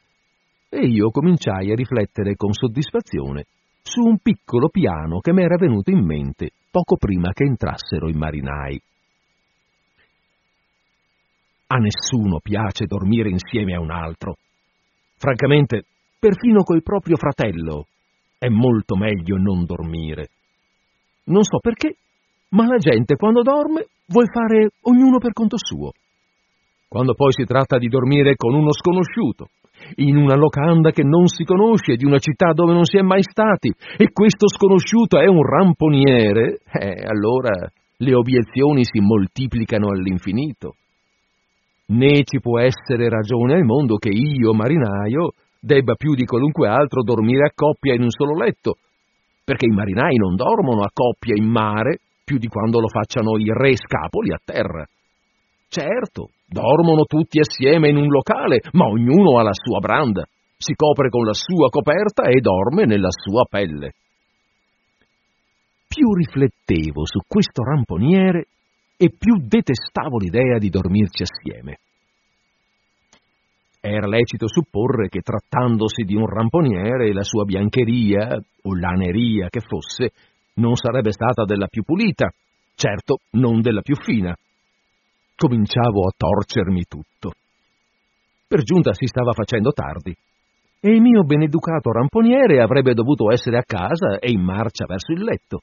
e io cominciai a riflettere con soddisfazione su un piccolo piano che mi era venuto in mente poco prima che entrassero i marinai. A nessuno piace dormire insieme a un altro. Francamente, perfino col proprio fratello è molto meglio non dormire. Non so perché, ma la gente quando dorme vuol fare ognuno per conto suo. Quando poi si tratta di dormire con uno sconosciuto, in una locanda che non si conosce, di una città dove non si è mai stati, e questo sconosciuto è un ramponiere, eh, allora le obiezioni si moltiplicano all'infinito. Né ci può essere ragione al mondo che io, marinaio, debba più di qualunque altro dormire a coppia in un solo letto, perché i marinai non dormono a coppia in mare più di quando lo facciano i re scapoli a terra. Certo, dormono tutti assieme in un locale, ma ognuno ha la sua branda, si copre con la sua coperta e dorme nella sua pelle. Più riflettevo su questo ramponiere e più detestavo l'idea di dormirci assieme. Era lecito supporre che trattandosi di un ramponiere la sua biancheria, o laneria che fosse, non sarebbe stata della più pulita, certo non della più fina. Cominciavo a torcermi tutto. Per giunta si stava facendo tardi e il mio beneducato ramponiere avrebbe dovuto essere a casa e in marcia verso il letto.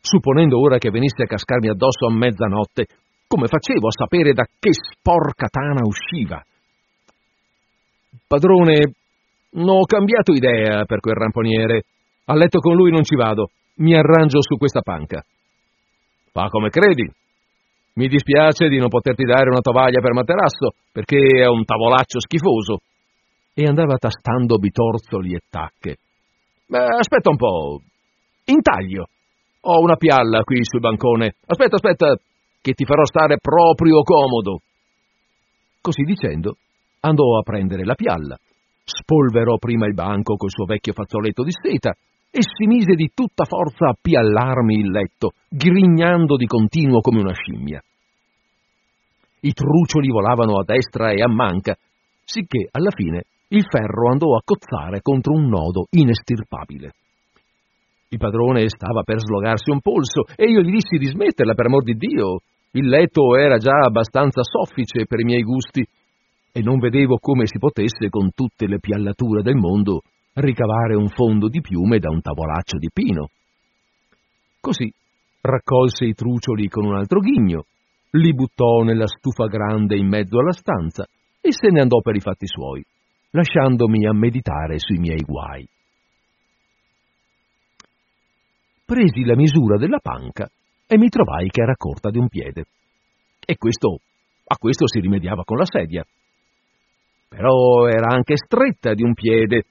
Supponendo ora che venisse a cascarmi addosso a mezzanotte, come facevo a sapere da che sporca tana usciva? Padrone, ho cambiato idea per quel ramponiere. A letto con lui non ci vado. Mi arrangio su questa panca. Fa come credi. Mi dispiace di non poterti dare una tovaglia per materasso, perché è un tavolaccio schifoso. E andava tastando bitorzoli e tacche. Beh, aspetta un po'. Intaglio. Ho una pialla qui sul bancone. Aspetta, aspetta, che ti farò stare proprio comodo. Così dicendo, andò a prendere la pialla, spolverò prima il banco col suo vecchio fazzoletto di seta e si mise di tutta forza a piallarmi il letto, grignando di continuo come una scimmia. I trucioli volavano a destra e a manca, sicché alla fine il ferro andò a cozzare contro un nodo inestirpabile. Il padrone stava per slogarsi un polso e io gli dissi di smetterla, per amor di Dio. Il letto era già abbastanza soffice per i miei gusti e non vedevo come si potesse, con tutte le piallature del mondo, ricavare un fondo di piume da un tavolaccio di pino. Così raccolse i trucioli con un altro ghigno, li buttò nella stufa grande in mezzo alla stanza e se ne andò per i fatti suoi, lasciandomi a meditare sui miei guai. Presi la misura della panca e mi trovai che era corta di un piede. E questo, a questo si rimediava con la sedia. però era anche stretta di un piede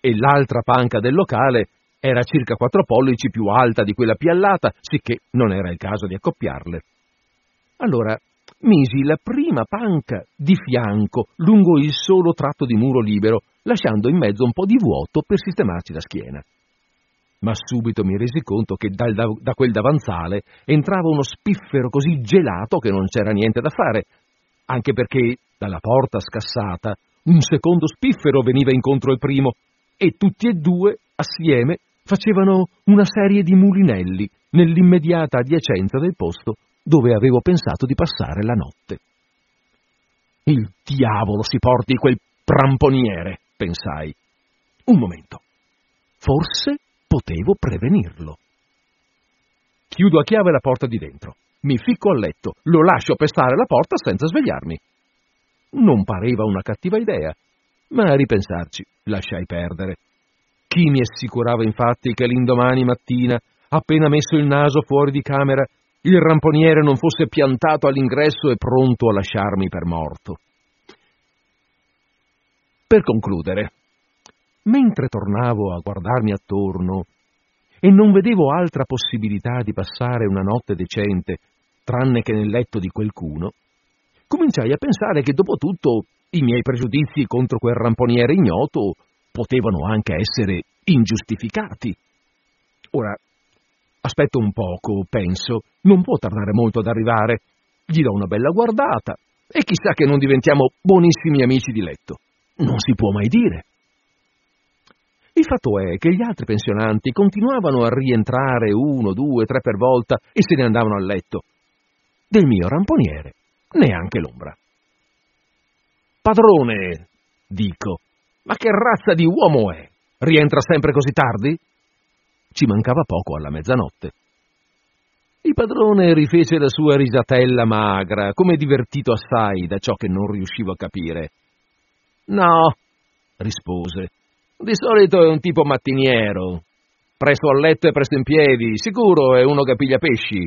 e l'altra panca del locale era circa quattro pollici più alta di quella piallata, sicché non era il caso di accoppiarle. Allora misi la prima panca di fianco lungo il solo tratto di muro libero, lasciando in mezzo un po' di vuoto per sistemarci la schiena. Ma subito mi resi conto che dal, da, da quel davanzale entrava uno spiffero così gelato che non c'era niente da fare, anche perché dalla porta scassata un secondo spiffero veniva incontro al primo e tutti e due, assieme, facevano una serie di mulinelli nell'immediata adiacenza del posto dove avevo pensato di passare la notte. Il diavolo si porti quel pramponiere, pensai. Un momento. Forse potevo prevenirlo. Chiudo a chiave la porta di dentro, mi ficco al letto, lo lascio pestare la porta senza svegliarmi. Non pareva una cattiva idea, ma a ripensarci lasciai perdere. Chi mi assicurava infatti che l'indomani mattina, appena messo il naso fuori di camera, il ramponiere non fosse piantato all'ingresso e pronto a lasciarmi per morto. Per concludere, mentre tornavo a guardarmi attorno e non vedevo altra possibilità di passare una notte decente tranne che nel letto di qualcuno, cominciai a pensare che dopo tutto i miei pregiudizi contro quel ramponiere ignoto potevano anche essere ingiustificati. Ora, aspetto un poco, penso, non può tardare molto ad arrivare. Gli do una bella guardata e chissà che non diventiamo buonissimi amici di letto. Non si può mai dire. Il fatto è che gli altri pensionanti continuavano a rientrare uno, due, tre per volta e se ne andavano a letto. Del mio ramponiere neanche l'ombra. Padrone, dico, ma che razza di uomo è? Rientra sempre così tardi? Ci mancava poco alla mezzanotte. Il padrone rifece la sua risatella magra, come divertito assai da ciò che non riuscivo a capire. No, rispose, di solito è un tipo mattiniero. Presto a letto e presto in piedi, sicuro è uno che piglia pesci.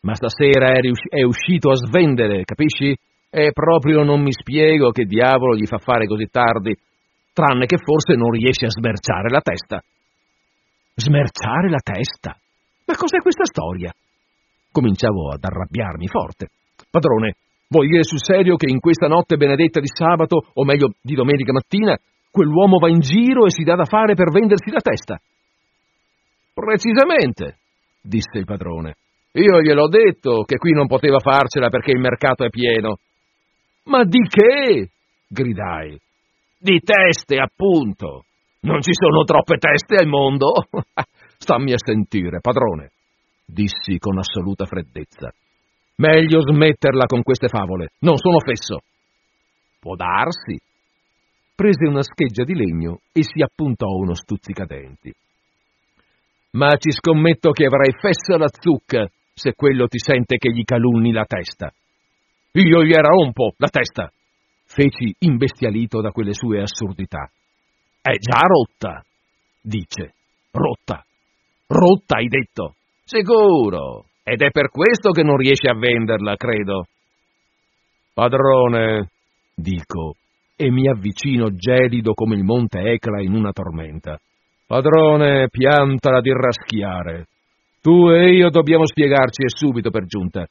Ma stasera è, riusci- è uscito a svendere, capisci? E proprio non mi spiego che diavolo gli fa fare così tardi, tranne che forse non riesce a smerciare la testa. Smerciare la testa? Ma cos'è questa storia? Cominciavo ad arrabbiarmi forte. Padrone, vuoi dire sul serio che in questa notte benedetta di sabato, o meglio di domenica mattina, quell'uomo va in giro e si dà da fare per vendersi la testa? Precisamente, disse il padrone. Io gliel'ho detto che qui non poteva farcela perché il mercato è pieno. Ma di che? gridai. Di teste, appunto. Non ci sono troppe teste al mondo. Stammi a sentire, padrone dissi con assoluta freddezza. Meglio smetterla con queste favole, non sono fesso. Può darsi. Prese una scheggia di legno e si appuntò uno stuzzicadenti. Ma ci scommetto che avrai fessa la zucca se quello ti sente che gli calunni la testa. Io gliela rompo la testa, feci imbestialito da quelle sue assurdità. È già rotta, dice. Rotta. Rotta, hai detto. Sicuro. Ed è per questo che non riesce a venderla, credo. Padrone, dico, e mi avvicino gelido come il monte Ecla in una tormenta. Padrone, piantala di raschiare. Tu e io dobbiamo spiegarci e subito per giunta.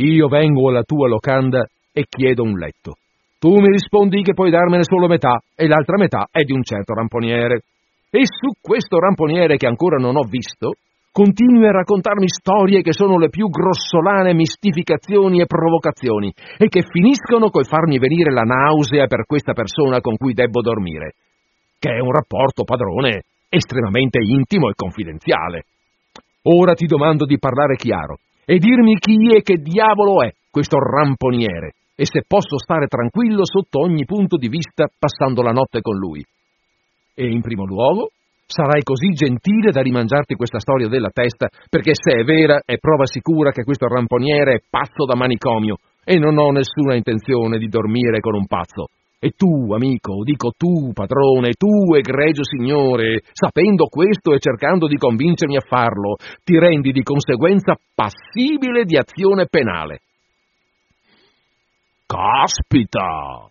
Io vengo alla tua locanda e chiedo un letto. Tu mi rispondi che puoi darmene solo metà e l'altra metà è di un certo ramponiere. E su questo ramponiere che ancora non ho visto, continui a raccontarmi storie che sono le più grossolane mistificazioni e provocazioni e che finiscono col farmi venire la nausea per questa persona con cui debbo dormire, che è un rapporto, padrone, estremamente intimo e confidenziale. Ora ti domando di parlare chiaro e dirmi chi e che diavolo è questo ramponiere e se posso stare tranquillo sotto ogni punto di vista passando la notte con lui. E in primo luogo, Sarai così gentile da rimangiarti questa storia della testa, perché se è vera è prova sicura che questo ramponiere è pazzo da manicomio e non ho nessuna intenzione di dormire con un pazzo. E tu, amico, dico tu, padrone, tu, egregio signore, sapendo questo e cercando di convincermi a farlo, ti rendi di conseguenza passibile di azione penale. Caspita!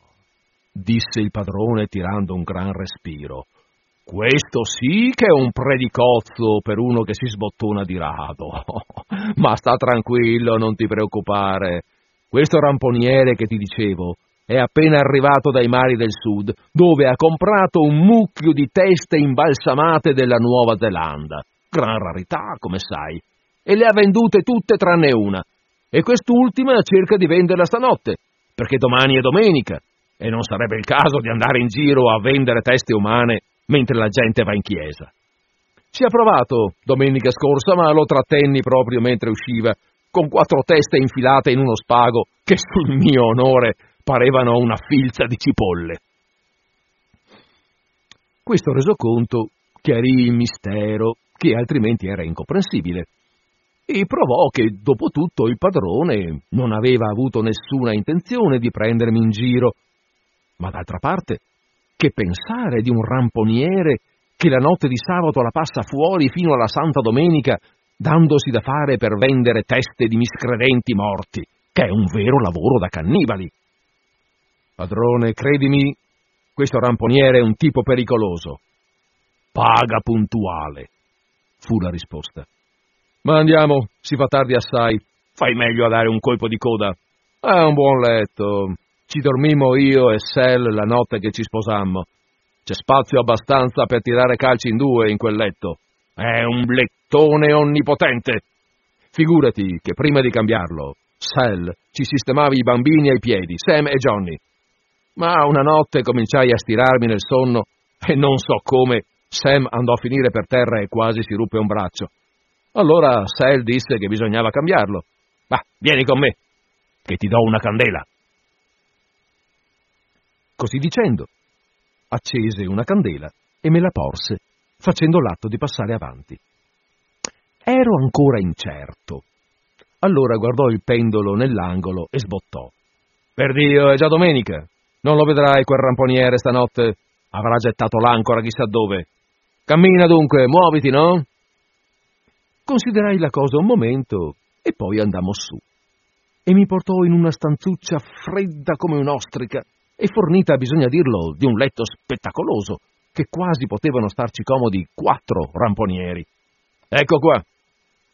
disse il padrone tirando un gran respiro. Questo sì che è un predicozzo per uno che si sbottona di rado. Ma sta tranquillo, non ti preoccupare. Questo ramponiere che ti dicevo è appena arrivato dai mari del sud, dove ha comprato un mucchio di teste imbalsamate della Nuova Zelanda. Gran rarità, come sai. E le ha vendute tutte tranne una. E quest'ultima cerca di venderla stanotte, perché domani è domenica e non sarebbe il caso di andare in giro a vendere teste umane mentre la gente va in chiesa. Ci ha provato domenica scorsa, ma lo trattenni proprio mentre usciva, con quattro teste infilate in uno spago che sul mio onore parevano una filza di cipolle. Questo resoconto chiarì il mistero che altrimenti era incomprensibile e provò che dopo tutto il padrone non aveva avuto nessuna intenzione di prendermi in giro. Ma d'altra parte, che pensare di un ramponiere che la notte di sabato la passa fuori fino alla Santa Domenica, dandosi da fare per vendere teste di miscredenti morti, che è un vero lavoro da cannibali. Padrone, credimi, questo ramponiere è un tipo pericoloso. Paga puntuale, fu la risposta. Ma andiamo, si fa tardi assai. Fai meglio a dare un colpo di coda. È un buon letto. Ci dormimmo io e Sel la notte che ci sposammo. C'è spazio abbastanza per tirare calci in due in quel letto. È un lettone onnipotente. Figurati che prima di cambiarlo, Sel ci sistemava i bambini ai piedi, Sam e Johnny. Ma una notte cominciai a stirarmi nel sonno e non so come Sam andò a finire per terra e quasi si ruppe un braccio. Allora Sel disse che bisognava cambiarlo. Ma vieni con me, che ti do una candela. Così dicendo, accese una candela e me la porse, facendo l'atto di passare avanti. Ero ancora incerto. Allora guardò il pendolo nell'angolo e sbottò. Per Dio, è già domenica. Non lo vedrai quel ramponiere stanotte. Avrà gettato l'ancora chissà dove. Cammina dunque, muoviti, no? Considerai la cosa un momento e poi andammo su. E mi portò in una stanzuccia fredda come un'ostrica e fornita, bisogna dirlo, di un letto spettacoloso, che quasi potevano starci comodi quattro ramponieri. Ecco qua,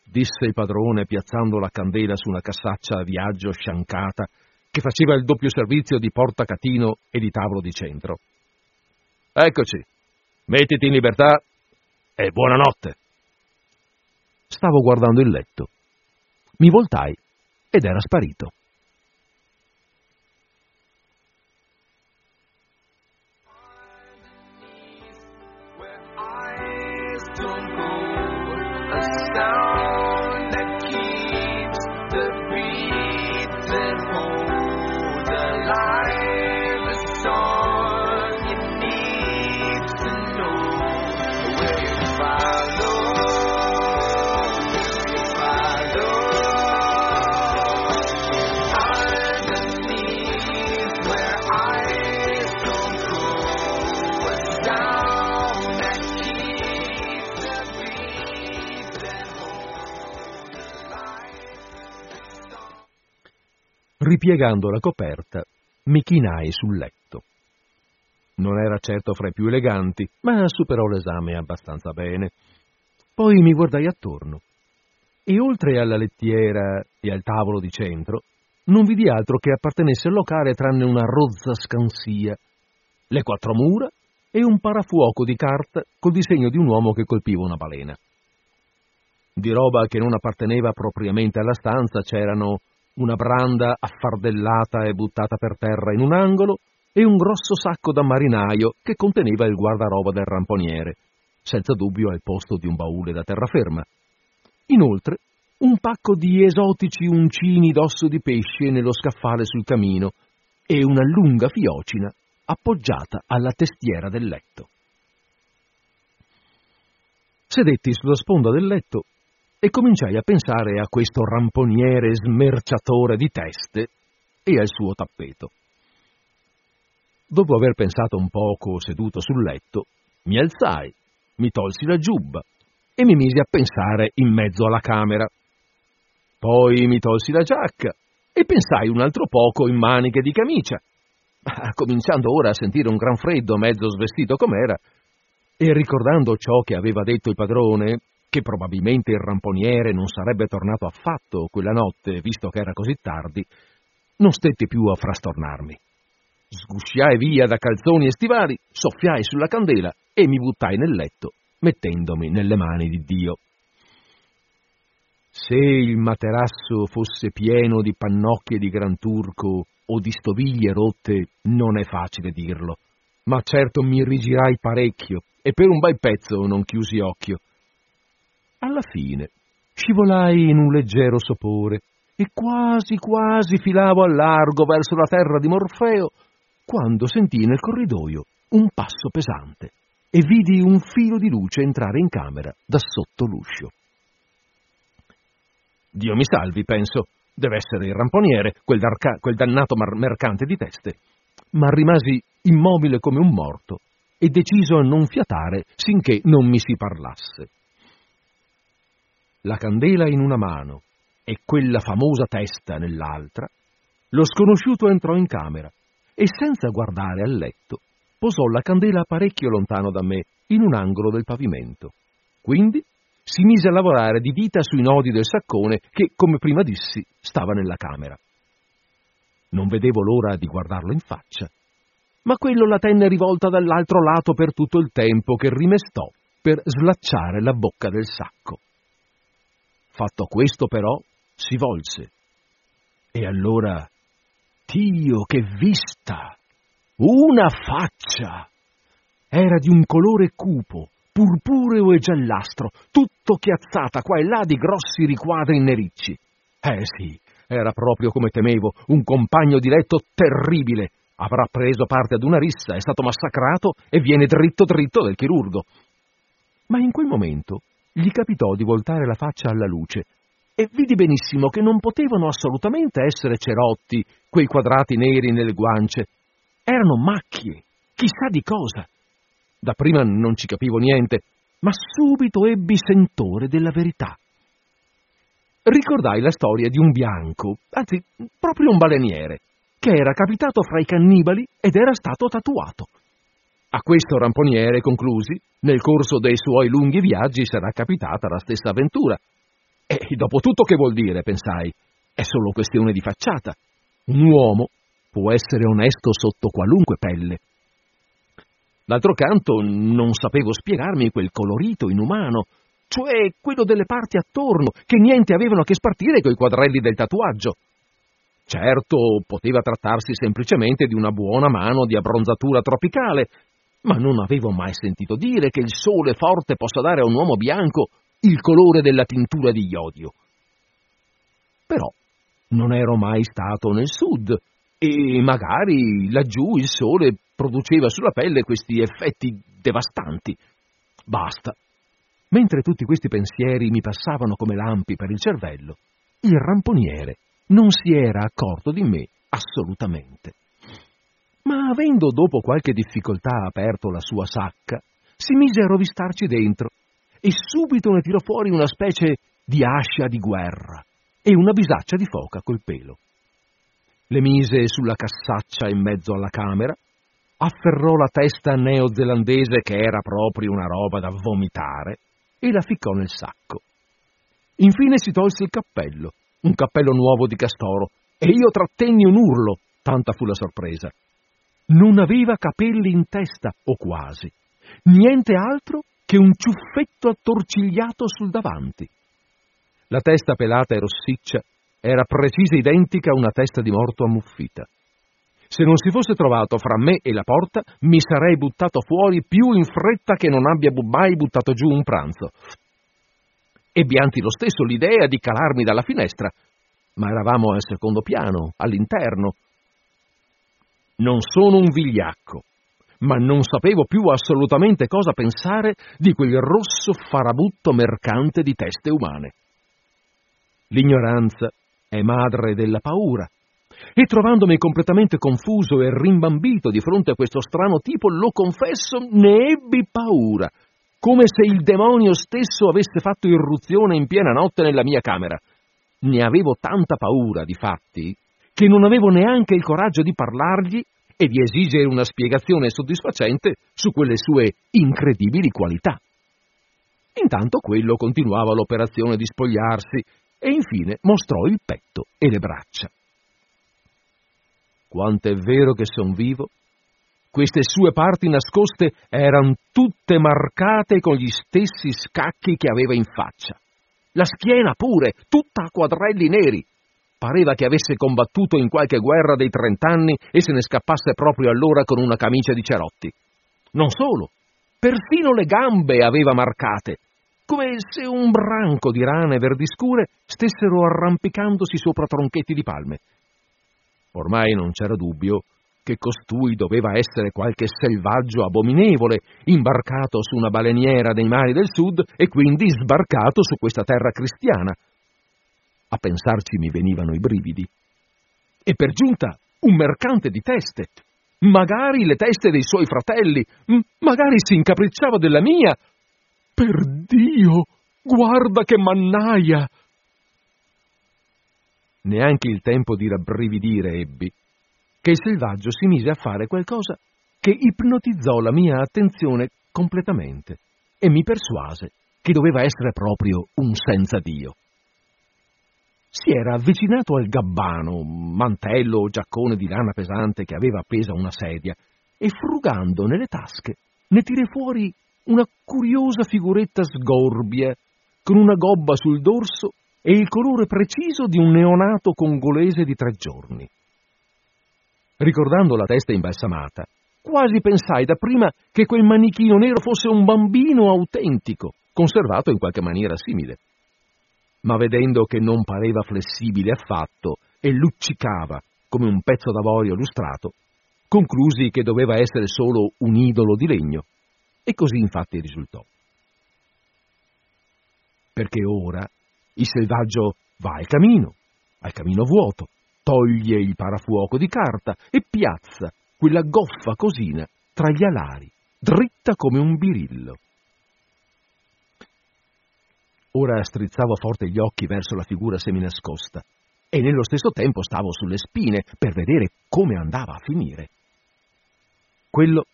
disse il padrone piazzando la candela su una cassaccia a viaggio sciancata che faceva il doppio servizio di portacatino e di tavolo di centro. Eccoci, mettiti in libertà e buonanotte. Stavo guardando il letto. Mi voltai ed era sparito. Ripiegando la coperta, mi chinai sul letto. Non era certo fra i più eleganti, ma superò l'esame abbastanza bene. Poi mi guardai attorno e oltre alla lettiera e al tavolo di centro non vidi altro che appartenesse al locale tranne una rozza scansia, le quattro mura e un parafuoco di carta col disegno di un uomo che colpiva una balena. Di roba che non apparteneva propriamente alla stanza c'erano una branda affardellata e buttata per terra in un angolo e un grosso sacco da marinaio che conteneva il guardaroba del ramponiere, senza dubbio al posto di un baule da terraferma. Inoltre, un pacco di esotici uncini d'osso di pesce nello scaffale sul camino e una lunga fiocina appoggiata alla testiera del letto. Sedetti sulla sponda del letto e cominciai a pensare a questo ramponiere smerciatore di teste e al suo tappeto. Dopo aver pensato un poco seduto sul letto, mi alzai, mi tolsi la giubba e mi misi a pensare in mezzo alla camera. Poi mi tolsi la giacca e pensai un altro poco in maniche di camicia. ma cominciando ora a sentire un gran freddo, mezzo svestito com'era, e ricordando ciò che aveva detto il padrone, che probabilmente il ramponiere non sarebbe tornato affatto quella notte, visto che era così tardi, non stetti più a frastornarmi. Sgusciai via da calzoni e stivali, soffiai sulla candela e mi buttai nel letto, mettendomi nelle mani di Dio. Se il materasso fosse pieno di pannocchie di Gran Turco o di stoviglie rotte, non è facile dirlo, ma certo mi rigirai parecchio e per un bel pezzo non chiusi occhio. Alla fine scivolai in un leggero sopore e quasi quasi filavo a largo verso la terra di Morfeo quando sentii nel corridoio un passo pesante e vidi un filo di luce entrare in camera da sotto l'uscio. Dio mi salvi, penso, deve essere il ramponiere, quel, quel dannato mercante di teste. Ma rimasi immobile come un morto e deciso a non fiatare sinché non mi si parlasse. La candela in una mano e quella famosa testa nell'altra, lo sconosciuto entrò in camera e senza guardare al letto posò la candela parecchio lontano da me, in un angolo del pavimento. Quindi si mise a lavorare di dita sui nodi del saccone che, come prima dissi, stava nella camera. Non vedevo l'ora di guardarlo in faccia, ma quello la tenne rivolta dall'altro lato per tutto il tempo che rimestò per slacciare la bocca del sacco. Fatto questo, però, si volse. E allora, Dio, che vista! Una faccia! Era di un colore cupo, purpureo e giallastro, tutto chiazzata qua e là di grossi riquadri nericci. Eh sì, era proprio come temevo, un compagno di letto terribile. Avrà preso parte ad una rissa, è stato massacrato e viene dritto dritto del chirurgo. Ma in quel momento gli capitò di voltare la faccia alla luce e vidi benissimo che non potevano assolutamente essere cerotti quei quadrati neri nelle guance. Erano macchie, chissà di cosa. Dapprima non ci capivo niente, ma subito ebbi sentore della verità. Ricordai la storia di un bianco, anzi, proprio un baleniere, che era capitato fra i cannibali ed era stato tatuato. A questo ramponiere, conclusi, nel corso dei suoi lunghi viaggi sarà capitata la stessa avventura. E dopo tutto che vuol dire, pensai, è solo questione di facciata. Un uomo può essere onesto sotto qualunque pelle. D'altro canto non sapevo spiegarmi quel colorito inumano, cioè quello delle parti attorno, che niente avevano a che spartire coi quadrelli del tatuaggio. Certo, poteva trattarsi semplicemente di una buona mano di abbronzatura tropicale, ma non avevo mai sentito dire che il sole forte possa dare a un uomo bianco il colore della tintura di iodio. Però non ero mai stato nel sud e magari laggiù il sole produceva sulla pelle questi effetti devastanti. Basta. Mentre tutti questi pensieri mi passavano come lampi per il cervello, il ramponiere non si era accorto di me assolutamente. Ma avendo dopo qualche difficoltà aperto la sua sacca, si mise a rovistarci dentro e subito ne tirò fuori una specie di ascia di guerra e una bisaccia di foca col pelo le mise sulla cassaccia in mezzo alla camera, afferrò la testa neozelandese che era proprio una roba da vomitare e la ficcò nel sacco. Infine si tolse il cappello, un cappello nuovo di castoro, e io trattenni un urlo, tanta fu la sorpresa. Non aveva capelli in testa, o quasi, niente altro che un ciuffetto attorcigliato sul davanti. La testa pelata e rossiccia era precisa identica a una testa di morto ammuffita. Se non si fosse trovato fra me e la porta, mi sarei buttato fuori più in fretta che non abbia mai buttato giù un pranzo. Ebbi anzi lo stesso l'idea di calarmi dalla finestra, ma eravamo al secondo piano, all'interno. Non sono un vigliacco, ma non sapevo più assolutamente cosa pensare di quel rosso farabutto mercante di teste umane. L'ignoranza è madre della paura. E trovandomi completamente confuso e rimbambito di fronte a questo strano tipo, lo confesso, ne ebbi paura, come se il demonio stesso avesse fatto irruzione in piena notte nella mia camera. Ne avevo tanta paura, di fatti, che non avevo neanche il coraggio di parlargli e di esigere una spiegazione soddisfacente su quelle sue incredibili qualità. Intanto quello continuava l'operazione di spogliarsi e infine mostrò il petto e le braccia. Quanto è vero che son vivo, queste sue parti nascoste erano tutte marcate con gli stessi scacchi che aveva in faccia. La schiena pure, tutta a quadrelli neri. Pareva che avesse combattuto in qualche guerra dei trent'anni e se ne scappasse proprio allora con una camicia di cerotti. Non solo, perfino le gambe aveva marcate, come se un branco di rane verdiscure stessero arrampicandosi sopra tronchetti di palme. Ormai non c'era dubbio che costui doveva essere qualche selvaggio abominevole, imbarcato su una baleniera dei mari del sud e quindi sbarcato su questa terra cristiana. A pensarci mi venivano i brividi. E per giunta un mercante di teste. Magari le teste dei suoi fratelli, magari si incapricciava della mia. Per Dio, guarda che mannaia! Neanche il tempo di rabbrividire ebbi che il selvaggio si mise a fare qualcosa che ipnotizzò la mia attenzione completamente e mi persuase che doveva essere proprio un senza Dio. Si era avvicinato al gabbano, mantello o giaccone di lana pesante che aveva appesa una sedia, e frugando nelle tasche ne tirò fuori una curiosa figuretta sgorbia, con una gobba sul dorso e il colore preciso di un neonato congolese di tre giorni. Ricordando la testa imbalsamata, quasi pensai dapprima che quel manichino nero fosse un bambino autentico, conservato in qualche maniera simile. Ma vedendo che non pareva flessibile affatto e luccicava come un pezzo d'avorio lustrato, conclusi che doveva essere solo un idolo di legno. E così infatti risultò. Perché ora il selvaggio va al camino, al camino vuoto, toglie il parafuoco di carta e piazza quella goffa cosina tra gli alari, dritta come un birillo. Ora strizzavo forte gli occhi verso la figura seminascosta e nello stesso tempo stavo sulle spine per vedere come andava a finire. Quello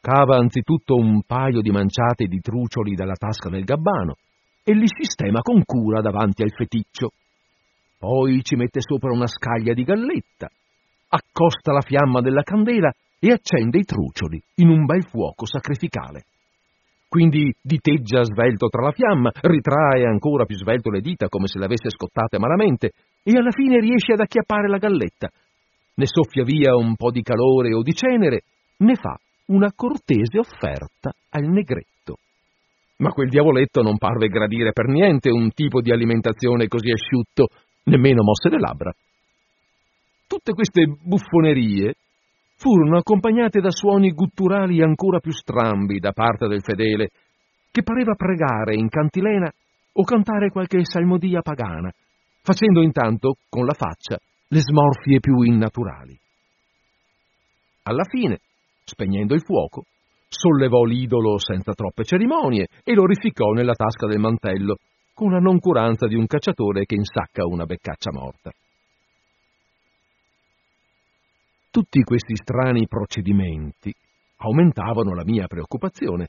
cava anzitutto un paio di manciate di trucioli dalla tasca del gabbano e li sistema con cura davanti al feticcio poi ci mette sopra una scaglia di galletta, accosta la fiamma della candela e accende i trucioli in un bel fuoco sacrificale. Quindi diteggia svelto tra la fiamma, ritrae ancora più svelto le dita come se le avesse scottate malamente e alla fine riesce ad acchiappare la galletta. Ne soffia via un po' di calore o di cenere, ne fa una cortese offerta al negretto. Ma quel diavoletto non parve gradire per niente un tipo di alimentazione così asciutto nemmeno mosse le labbra. Tutte queste buffonerie furono accompagnate da suoni gutturali ancora più strambi da parte del fedele, che pareva pregare in cantilena o cantare qualche salmodia pagana, facendo intanto, con la faccia, le smorfie più innaturali. Alla fine, spegnendo il fuoco, sollevò l'idolo senza troppe cerimonie e lo rificcò nella tasca del mantello, con la noncuranza di un cacciatore che insacca una beccaccia morta. Tutti questi strani procedimenti aumentavano la mia preoccupazione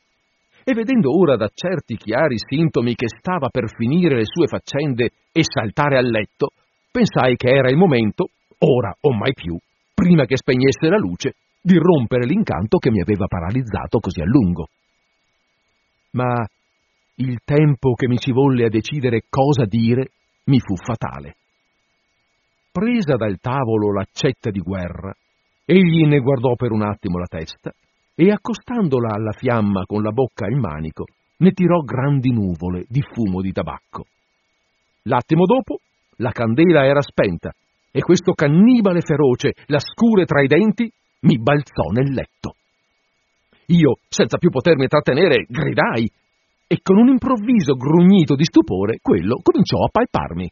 e vedendo ora da certi chiari sintomi che stava per finire le sue faccende e saltare a letto, pensai che era il momento, ora o mai più, prima che spegnesse la luce, di rompere l'incanto che mi aveva paralizzato così a lungo. Ma il tempo che mi ci volle a decidere cosa dire mi fu fatale. Presa dal tavolo l'accetta di guerra, egli ne guardò per un attimo la testa e accostandola alla fiamma con la bocca al manico, ne tirò grandi nuvole di fumo di tabacco. L'attimo dopo la candela era spenta e questo cannibale feroce, la scure tra i denti, mi balzò nel letto. Io, senza più potermi trattenere, gridai e con un improvviso grugnito di stupore quello cominciò a palparmi.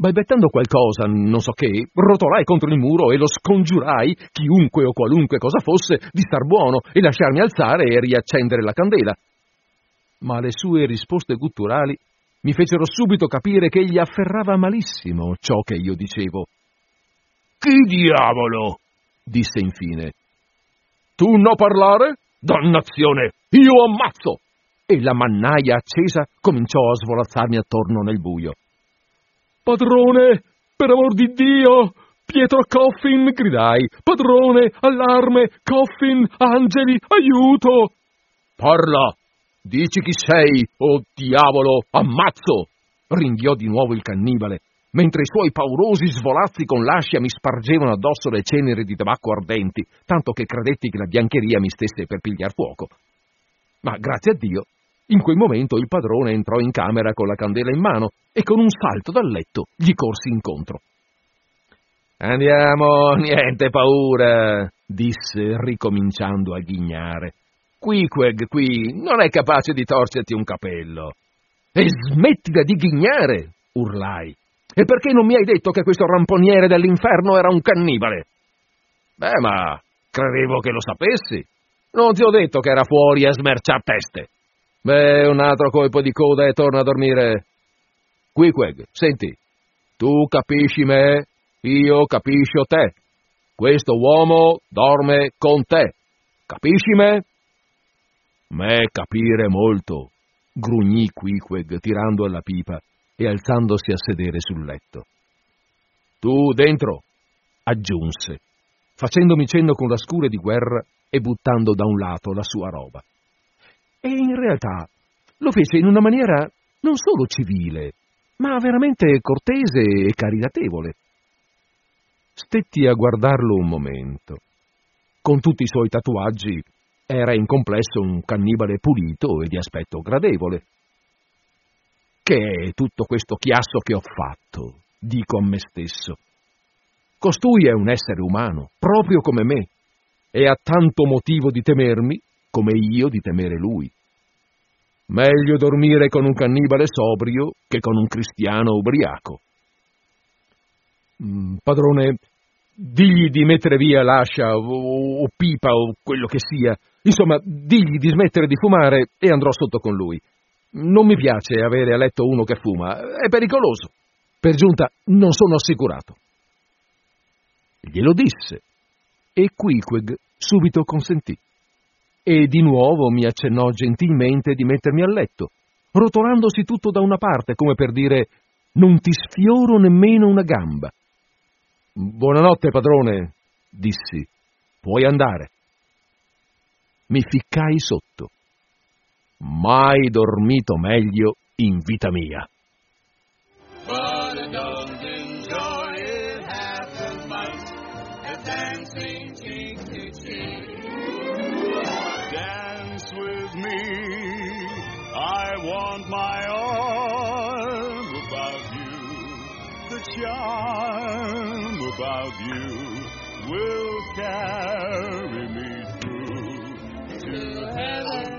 Balbettando qualcosa, non so che, rotolai contro il muro e lo scongiurai, chiunque o qualunque cosa fosse, di star buono e lasciarmi alzare e riaccendere la candela. Ma le sue risposte gutturali mi fecero subito capire che egli afferrava malissimo ciò che io dicevo. Chi diavolo? disse infine. Tu no parlare? Dannazione! Io ammazzo! E la mannaia accesa cominciò a svolazzarmi attorno nel buio. Padrone, per amor di Dio! Pietro Coffin, gridai. Padrone, allarme, Coffin, angeli, aiuto! Parla! Dici chi sei, oh diavolo, ammazzo! ringhiò di nuovo il cannibale, mentre i suoi paurosi svolazzi con l'ascia mi spargevano addosso le ceneri di tabacco ardenti, tanto che credetti che la biancheria mi stesse per pigliar fuoco. Ma grazie a Dio, in quel momento il padrone entrò in camera con la candela in mano e con un salto dal letto gli corsi incontro. Andiamo, niente paura, disse ricominciando a ghignare. Queequeg qui non è capace di torcerti un capello. E smettila di ghignare, urlai. E perché non mi hai detto che questo ramponiere dell'inferno era un cannibale? Beh, ma credevo che lo sapessi. Non ti ho detto che era fuori a smerciar teste. Beh, un altro colpo di coda e torna a dormire. Queequeg, senti, tu capisci me, io capisco te. Questo uomo dorme con te. Capisci me? Me capire molto, grugnì Queequeg tirando alla pipa e alzandosi a sedere sul letto. Tu dentro, aggiunse, facendomi cenno con la scure di guerra e buttando da un lato la sua roba. E in realtà lo fece in una maniera non solo civile, ma veramente cortese e caritatevole. Stetti a guardarlo un momento. Con tutti i suoi tatuaggi era in complesso un cannibale pulito e di aspetto gradevole. Che è tutto questo chiasso che ho fatto? dico a me stesso. Costui è un essere umano, proprio come me, e ha tanto motivo di temermi come io di temere lui. Meglio dormire con un cannibale sobrio che con un cristiano ubriaco. Mm, padrone, digli di mettere via l'ascia o, o, pipa o quello che sia. Insomma, digli di smettere di fumare e andrò sotto con lui. Non mi piace avere a letto uno che fuma, è pericoloso. Per giunta non sono assicurato. Glielo disse e Queequeg subito consentì. E di nuovo mi accennò gentilmente di mettermi a letto, rotolandosi tutto da una parte come per dire non ti sfioro nemmeno una gamba. Buonanotte, padrone, dissi. Puoi andare. Mi ficcai sotto. Mai dormito meglio in vita mia. About you will carry me through to heaven.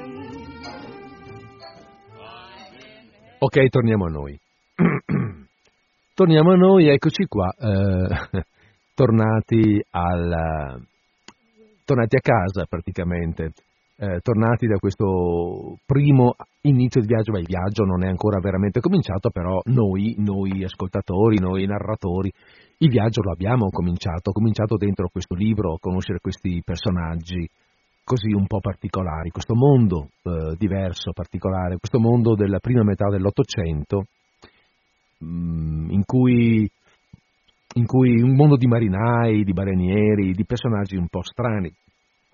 Ok, torniamo a noi. torniamo a noi, eccoci qua, eh, tornati, al, tornati a casa praticamente, eh, tornati da questo primo inizio di viaggio, ma il viaggio non è ancora veramente cominciato, però noi, noi ascoltatori, noi narratori, il viaggio lo abbiamo cominciato, ho cominciato dentro questo libro a conoscere questi personaggi così un po' particolari, questo mondo eh, diverso, particolare, questo mondo della prima metà dell'Ottocento, mh, in, cui, in cui un mondo di marinai, di balenieri, di personaggi un po' strani,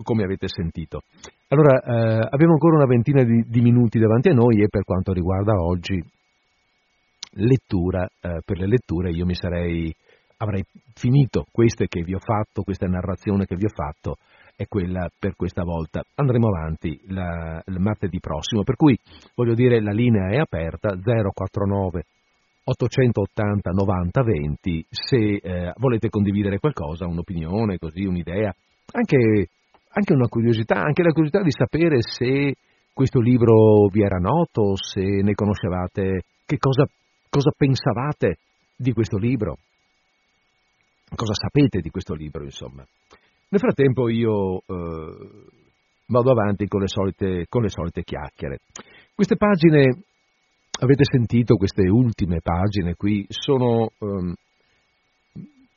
come avete sentito. Allora, eh, abbiamo ancora una ventina di, di, minuti davanti a noi e per quanto riguarda oggi lettura, eh, per le letture io mi sarei, avrei finito queste che vi ho fatto, questa narrazione che vi ho fatto, è quella per questa volta. Andremo avanti la, il martedì prossimo, per cui voglio dire la linea è aperta 049 880 90 20 se eh, volete condividere qualcosa, un'opinione, così un'idea, anche, anche una curiosità, anche la curiosità di sapere se questo libro vi era noto, se ne conoscevate, che cosa, cosa pensavate di questo libro, cosa sapete di questo libro, insomma. Nel frattempo io eh, vado avanti con le, solite, con le solite chiacchiere. Queste pagine, avete sentito queste ultime pagine qui, sono, um,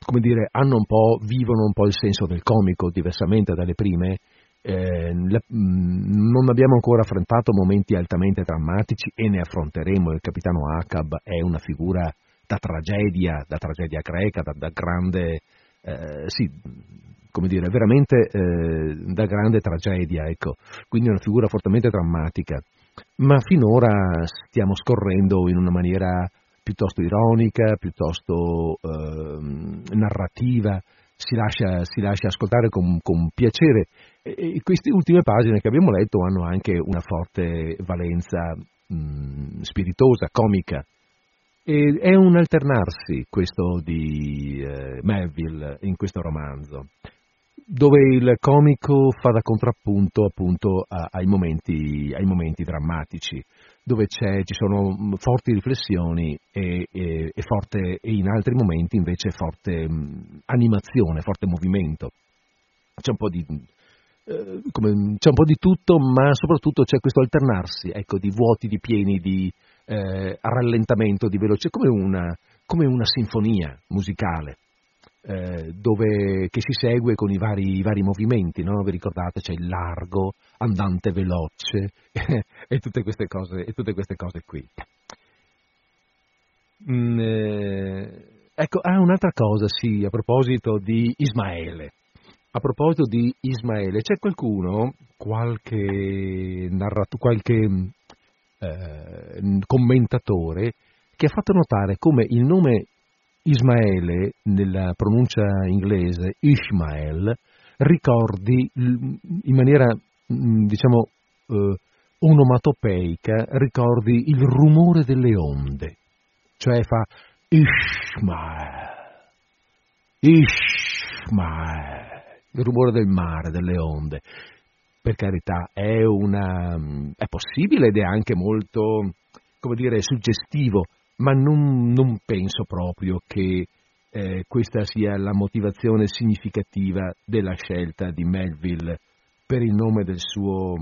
come dire, hanno un po', vivono un po' il senso del comico, diversamente dalle prime. Eh, la, mm, non abbiamo ancora affrontato momenti altamente drammatici e ne affronteremo. Il capitano Acab è una figura da tragedia, da tragedia greca, da, da grande, eh, sì, come dire, veramente eh, da grande tragedia, ecco. Quindi è una figura fortemente drammatica. Ma finora stiamo scorrendo in una maniera piuttosto ironica, piuttosto eh, narrativa, si lascia, si lascia, ascoltare con, con piacere. E, e, queste ultime pagine che abbiamo letto hanno anche una forte valenza mh, spiritosa, comica. E, è un alternarsi questo di eh, Melville in questo romanzo dove il comico fa da contrappunto appunto a, ai, momenti, ai, momenti, drammatici, dove ci sono mm, forti riflessioni e, e, e, forte, e, in altri momenti invece forte mh, mm, animazione, forte movimento. C'è un po' di, eh, come, c'è un po' di tutto, ma soprattutto c'è questo alternarsi ecco, di vuoti, di pieni, di eh, rallentamento, di veloce, come una, come una sinfonia musicale eh, dove, che si segue con i vari, i vari movimenti, no? vi ricordate c'è il largo, andante veloce e, tutte queste cose, e tutte queste cose qui. Mm, eh, ecco, ah, un'altra cosa, sì, a proposito di Ismaele. A proposito di Ismaele, c'è qualcuno, qualche, narrato, qualche eh, commentatore, che ha fatto notare come il nome Ismaele, nella pronuncia inglese, Ishmael, ricordi in maniera, mm, diciamo, eh, onomatopeica, ricordi il rumore delle onde, cioè fa Ishmael, Ishmael, il rumore del mare, delle onde. Per carità, è, una, è possibile ed è anche molto, come dire, suggestivo ma non, non penso proprio che eh, questa sia la motivazione significativa della scelta di Melville per il nome del suo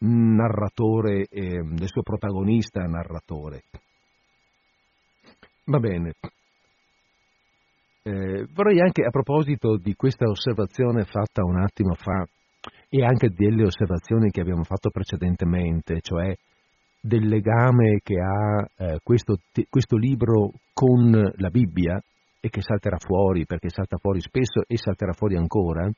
narratore, eh, del suo protagonista narratore. Va bene. Eh, vorrei anche, a proposito di questa osservazione fatta un attimo fa, e anche delle osservazioni che abbiamo fatto precedentemente, cioè del legame che ha eh, questo, questo libro con la Bibbia e che salterà fuori, perché salta fuori spesso e salterà fuori ancora,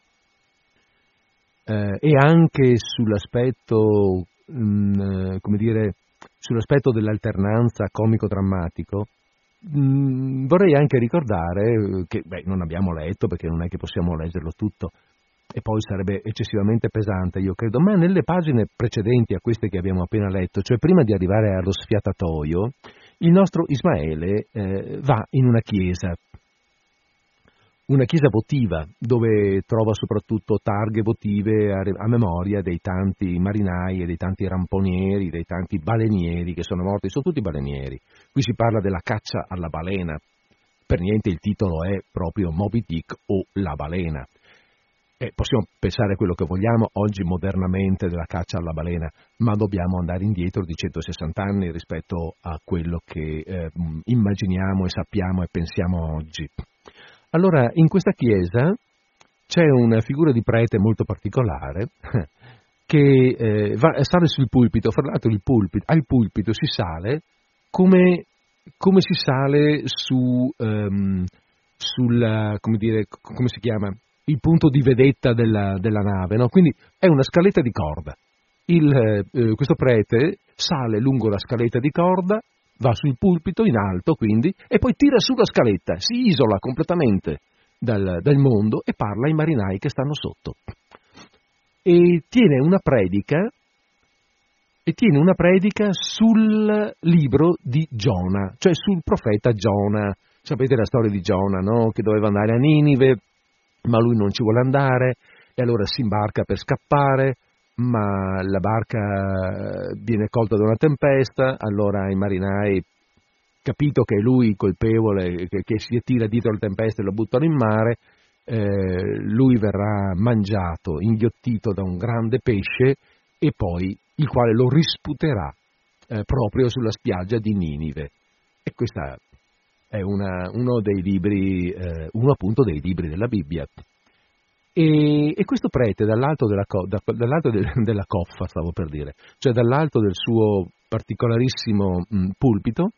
eh, e anche sull'aspetto, mh, mm, come dire, sull'aspetto dell'alternanza comico-drammatico, mh, mm, vorrei anche ricordare che beh, non abbiamo letto, perché non è che possiamo leggerlo tutto, e poi sarebbe eccessivamente pesante, io credo, ma nelle pagine precedenti a queste che abbiamo appena letto, cioè prima di arrivare allo sfiatatoio, il nostro Ismaele eh, va in una chiesa, una chiesa votiva, dove trova soprattutto targhe votive a, a, memoria dei tanti marinai e dei tanti ramponieri, dei tanti balenieri che sono morti, sono tutti balenieri. Qui si parla della caccia alla balena, per niente il titolo è proprio Moby Dick o La balena. Eh, possiamo pensare quello che vogliamo oggi modernamente della caccia alla balena, ma dobbiamo andare indietro di 160 anni rispetto a quello che eh, immaginiamo e sappiamo e pensiamo oggi. Allora, in questa chiesa c'è una figura di prete molto particolare che eh, va, sale sul pulpito, fra l'altro il pulpito, al pulpito si sale come, come si sale su, um, sul, come, dire, come si chiama? Il punto di vedetta della, della nave, no? quindi è una scaletta di corda. Il, eh, questo prete sale lungo la scaletta di corda, va sul pulpito in alto quindi, e poi tira su la scaletta, si isola completamente dal, dal mondo e parla ai marinai che stanno sotto. E tiene una predica e tiene una predica sul libro di Giona, cioè sul profeta Giona. Sapete la storia di Giona, no? Che doveva andare a Ninive ma lui non ci vuole andare e allora si imbarca per scappare, ma la barca viene colta da una tempesta, allora i marinai, capito che è lui colpevole, che, che si tira dietro la tempesta e lo buttano in mare, eh, lui verrà mangiato, inghiottito da un grande pesce e poi il quale lo risputerà eh, proprio sulla spiaggia di Ninive. E questa è una, uno dei libri, eh, uno appunto dei libri della Bibbia. E, e questo prete dall'alto, della, da, dall'alto de, della coffa, stavo per dire, cioè dall'alto del suo particolarissimo mh, pulpito,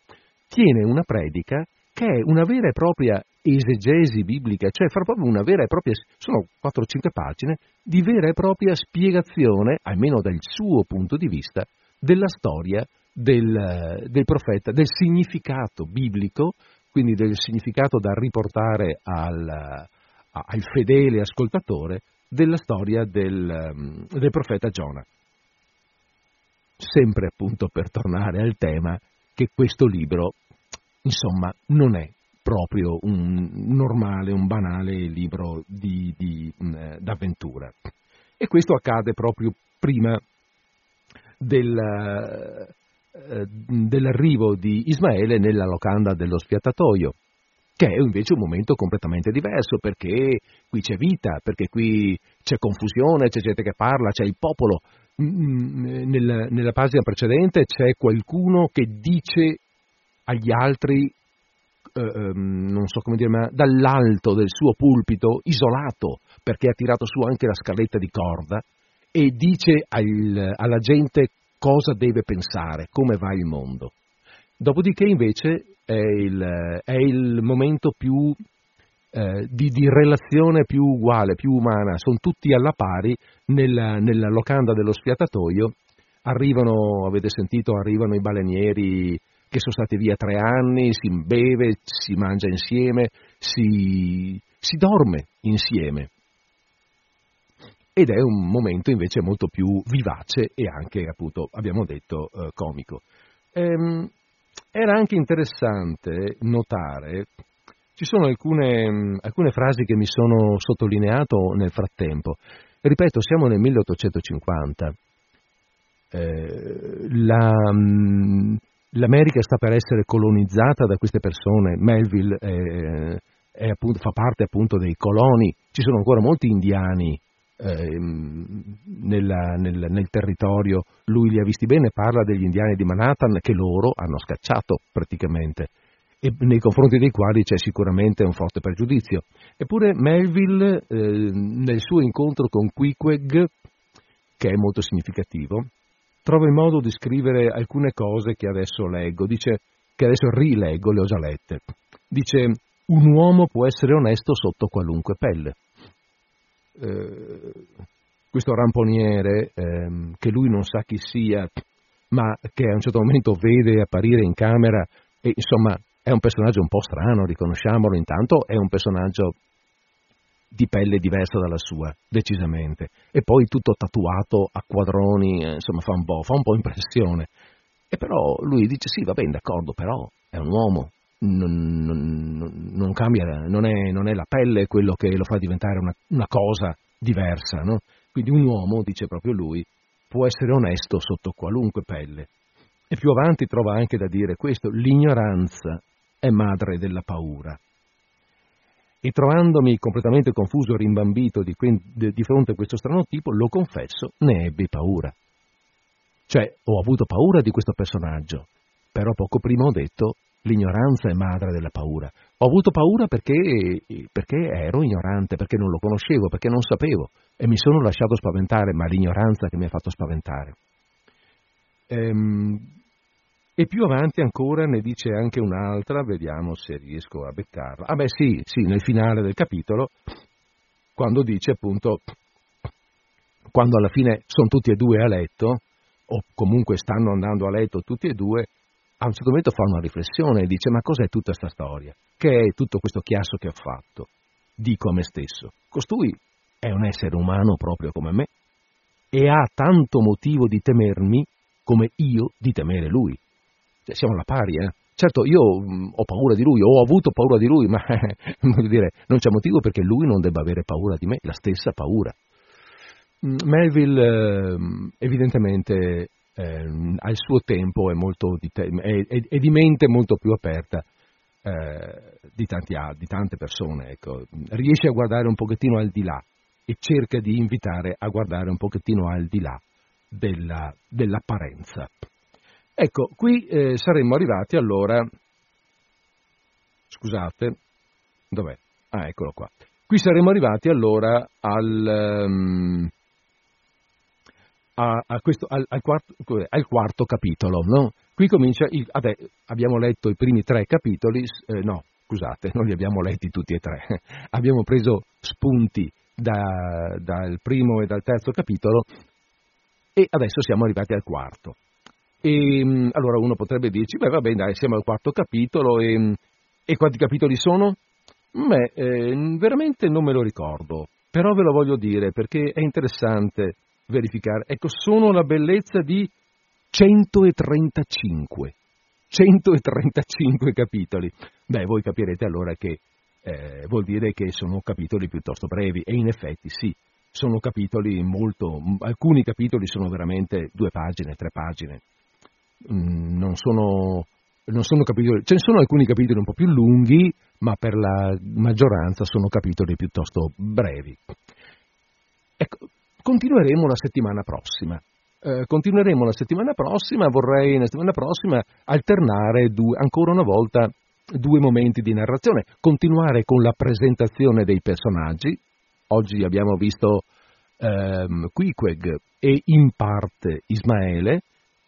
tiene una predica che è una vera e propria esegesi biblica, cioè fa proprio una vera e propria, sono 4-5 pagine di vera e propria spiegazione, almeno dal suo punto di vista, della storia del, del profeta, del significato biblico, quindi del significato da riportare al, al fedele ascoltatore della storia del, del profeta Giona. Sempre appunto per tornare al tema che questo libro, insomma, non è proprio un normale, un banale libro di, di, d'avventura. E questo accade proprio prima del, eh, dell'arrivo di Ismaele nella locanda dello spiattatoio che è invece un momento completamente diverso perché qui c'è vita, perché qui c'è confusione, c'è gente che parla, c'è il popolo. Nella, nella pagina precedente c'è qualcuno che dice agli altri, eh, ehm, non so come dire, ma dall'alto del suo pulpito, isolato, perché ha tirato su anche la scaletta di corda, e dice al, alla gente cosa deve pensare, come va il mondo. Dopodiché invece è il, è il momento più eh, di, di, relazione più uguale, più umana, sono tutti alla pari nella, nella locanda dello spiatatoio, arrivano, avete sentito, arrivano i balenieri che sono stati via tre anni, si beve, si mangia insieme, si, si dorme insieme. Ed è un momento invece molto più vivace e anche, appunto, abbiamo detto, eh, comico. Ehm, era anche interessante notare, ci sono alcune, alcune frasi che mi sono sottolineato nel frattempo. Ripeto, siamo nel 1850. Eh, la, L'America sta per essere colonizzata da queste persone, Melville è, è appunto, fa parte appunto dei coloni, ci sono ancora molti indiani eh, nella, nel, nel, territorio, lui li ha visti bene, parla degli indiani di Manhattan che loro hanno scacciato praticamente e nei confronti dei quali c'è sicuramente un forte pregiudizio. Eppure Melville eh, nel suo incontro con Queequeg, che è molto significativo, trova il modo di scrivere alcune cose che adesso leggo, dice che adesso rileggo, le ho già lette. Dice un uomo può essere onesto sotto qualunque pelle. Eh, questo ramponiere, eh, che lui non sa chi sia, ma che a un certo momento vede apparire in camera, e insomma è un personaggio un po' strano, riconosciamolo, intanto è un personaggio di pelle diversa dalla sua, decisamente, e poi tutto tatuato a quadroni, eh, insomma fa un po', fa un po' impressione. E però lui dice sì, va bene, d'accordo, però è un uomo, non, non, non cambia, non è, non è, la pelle quello che lo fa diventare una, una cosa diversa, no? Quindi un uomo, dice proprio lui, può essere onesto sotto qualunque pelle. E più avanti trova anche da dire questo, l'ignoranza è madre della paura. E trovandomi completamente confuso e rimbambito di, di fronte a questo strano tipo, lo confesso, ne ebbi paura. Cioè, ho avuto paura di questo personaggio, però poco prima ho detto L'ignoranza è madre della paura. Ho avuto paura perché, perché, ero ignorante, perché non lo conoscevo, perché non sapevo e mi sono lasciato spaventare, ma l'ignoranza che mi ha fatto spaventare. Ehm, e più avanti ancora ne dice anche un'altra, vediamo se riesco a beccarla. Ah beh sì, sì, nel finale del capitolo, quando dice appunto, quando alla fine sono tutti e due a letto, o comunque stanno andando a letto tutti e due, a un certo momento fa una riflessione e dice ma cos'è tutta questa storia? Che è tutto questo chiasso che ho fatto? Dico a me stesso, costui è un essere umano proprio come me e ha tanto motivo di temermi come io di temere lui. Cioè, siamo alla pari, eh? Certo, io mm, ho paura di lui, ho avuto paura di lui, ma voglio dire, non c'è motivo perché lui non debba avere paura di me, la stessa paura. Mm, Melville eh, evidentemente eh, al suo tempo è, di te- è, è, è, di mente molto più aperta eh, di, tanti, di, tante persone. Ecco. Riesce a guardare un pochettino al di là e cerca di invitare a guardare un pochettino al di là della, dell'apparenza. Ecco, qui eh, saremmo arrivati allora scusate, dov'è? Ah, eccolo qua. Qui saremo arrivati allora al, um, a, a questo, al, al, quarto, al, quarto, capitolo. No? Qui comincia, il, vabbè, abbiamo letto i primi tre capitoli, eh, no, scusate, non li abbiamo letti tutti e tre, abbiamo preso spunti da, dal primo e dal terzo capitolo e adesso siamo arrivati al quarto. E, mm, allora uno potrebbe dirci, beh va bene, dai, siamo al quarto capitolo e, e quanti capitoli sono? Beh, eh, veramente non me lo ricordo, però ve lo voglio dire perché è interessante verificare. Ecco, sono la bellezza di 135. 135 capitoli. Beh, voi capirete allora che eh, vuol dire che sono capitoli piuttosto brevi e in effetti sì, sono capitoli molto, alcuni capitoli sono veramente due pagine, tre pagine, mm, non sono, non sono capitoli, ce ne sono alcuni capitoli un po' più lunghi, ma per la maggioranza sono capitoli piuttosto brevi. Ecco, continueremo la settimana prossima. Eh, continueremo la settimana prossima, vorrei la settimana prossima alternare due, ancora una volta due momenti di narrazione, continuare con la presentazione dei personaggi, oggi abbiamo visto ehm, Quiqueg e in parte Ismaele,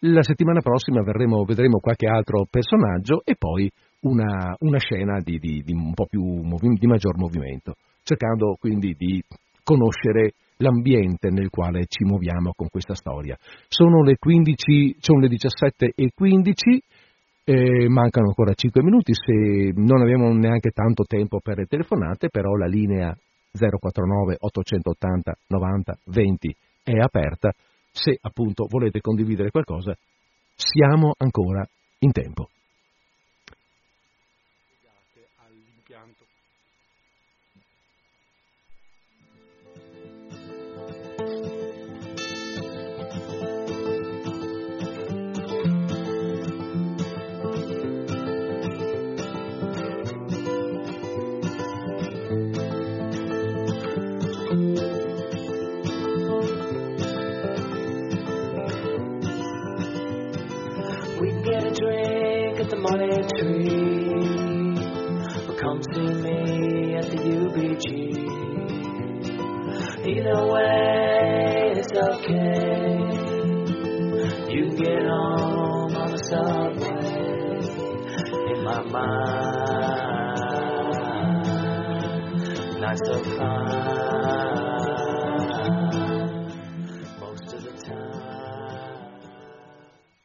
la settimana prossima verremo, vedremo qualche altro personaggio e poi una, una scena di, di, di, un po' più di maggior movimento, cercando quindi di conoscere l'ambiente nel quale ci muoviamo con questa storia. Sono le 15, sono le 17 e 15, eh, mancano ancora 5 minuti, se non abbiamo neanche tanto tempo per le telefonate, però la linea 049 880 90 20 è aperta. Se appunto volete condividere qualcosa, siamo ancora in tempo.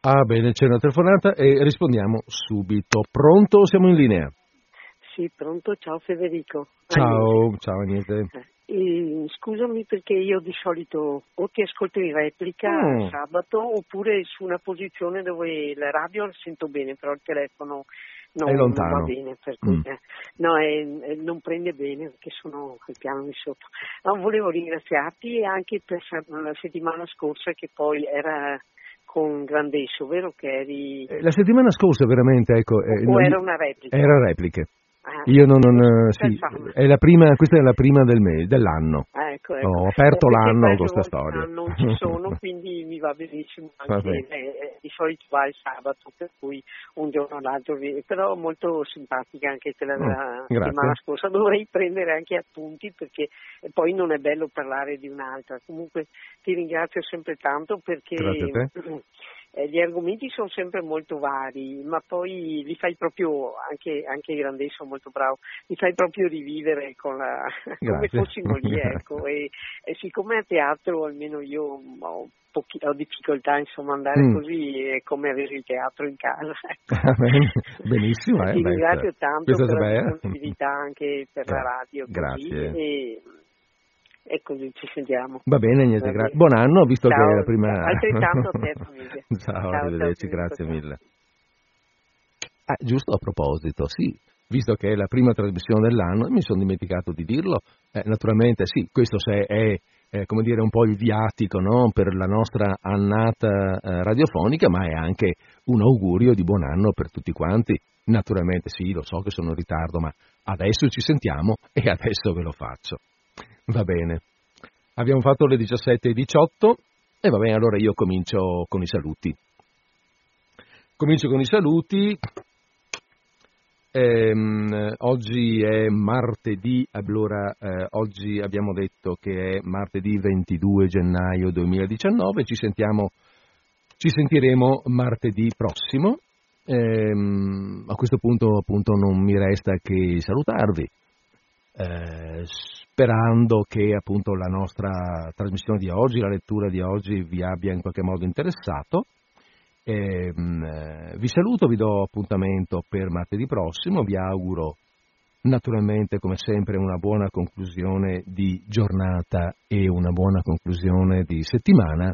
Ah, bene, c'è una telefonata e rispondiamo subito. Pronto? Siamo in linea? Sì, pronto. Ciao Federico. Ciao, Agnese. ciao Agnese. Eh, scusami perché io di solito o ti ascolto in replica mm. sabato oppure su una posizione dove la radio sento bene, però il telefono non, non va bene, cui, mm. eh, no, è, non prende bene perché sono al piano di sotto. No, volevo ringraziarti anche per la settimana scorsa che poi era con Grandesso, vero che eri... Eh, la settimana scorsa veramente, ecco... Eh, o era una replica? Era repliche. Ah, Io non, non sì, è la prima, questa è la prima del me, dell'anno. Ecco, ecco. Ho aperto eh, l'anno con questa storia. Non ci sono, quindi mi va benissimo anche eh, di solito va il sabato, per cui un giorno o l'altro viene, però molto simpatica anche quella della mm, settimana scorsa. Dovrei prendere anche appunti perché poi non è bello parlare di un'altra. Comunque ti ringrazio sempre tanto perché eh, gli argomenti sono sempre molto vari, ma poi li fai proprio, anche, anche Grandei sono molto bravo, li fai proprio rivivere la, come fossimo lì, ecco. e, e, siccome a teatro almeno io ho, pochi, ho difficoltà insomma andare mm. così è come avere il teatro in casa. Benissimo, eh, Ti ringrazio tanto per la disponibilità anche per la radio. Grazie. E, e così ci sentiamo. Va bene, niente, gra- buon anno, visto ciao, che è la prima... Altrettanto a te, famiglia. ciao, ciao, arrivederci, ciao, grazie ciao. mille. Ah, giusto a proposito, sì, visto che è la prima trasmissione dell'anno, mi sono dimenticato di dirlo, eh, naturalmente sì, questo è, è eh, come dire, un po' il viatico no? per la nostra annata eh, radiofonica, ma è anche un augurio di buon anno per tutti quanti. Naturalmente sì, lo so che sono in ritardo, ma adesso ci sentiamo e adesso ve lo faccio. Va bene. Abbiamo fatto le 17 e 18 va bene, allora io comincio con i saluti. Comincio con i saluti. Ehm, oggi è martedì, allora eh, oggi abbiamo detto che è martedì 22 gennaio 2019, ci, sentiamo, ci sentiremo martedì prossimo. Ehm, a questo punto appunto non mi resta che salutarvi, eh, sperando che appunto la nostra trasmissione di oggi, la lettura di oggi vi abbia in qualche modo interessato. Eh, vi saluto, vi do appuntamento per martedì prossimo, vi auguro naturalmente come sempre una buona conclusione di giornata e una buona conclusione di settimana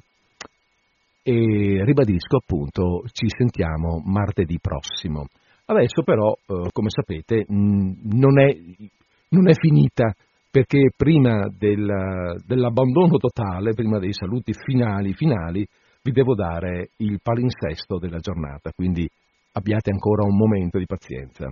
e ribadisco appunto ci sentiamo martedì prossimo. Adesso però, eh, come sapete, non è, non è, finita perché prima del, dell'abbandono totale, prima dei saluti finali finali, vi devo dare il palinsesto della giornata, quindi abbiate ancora un momento di pazienza.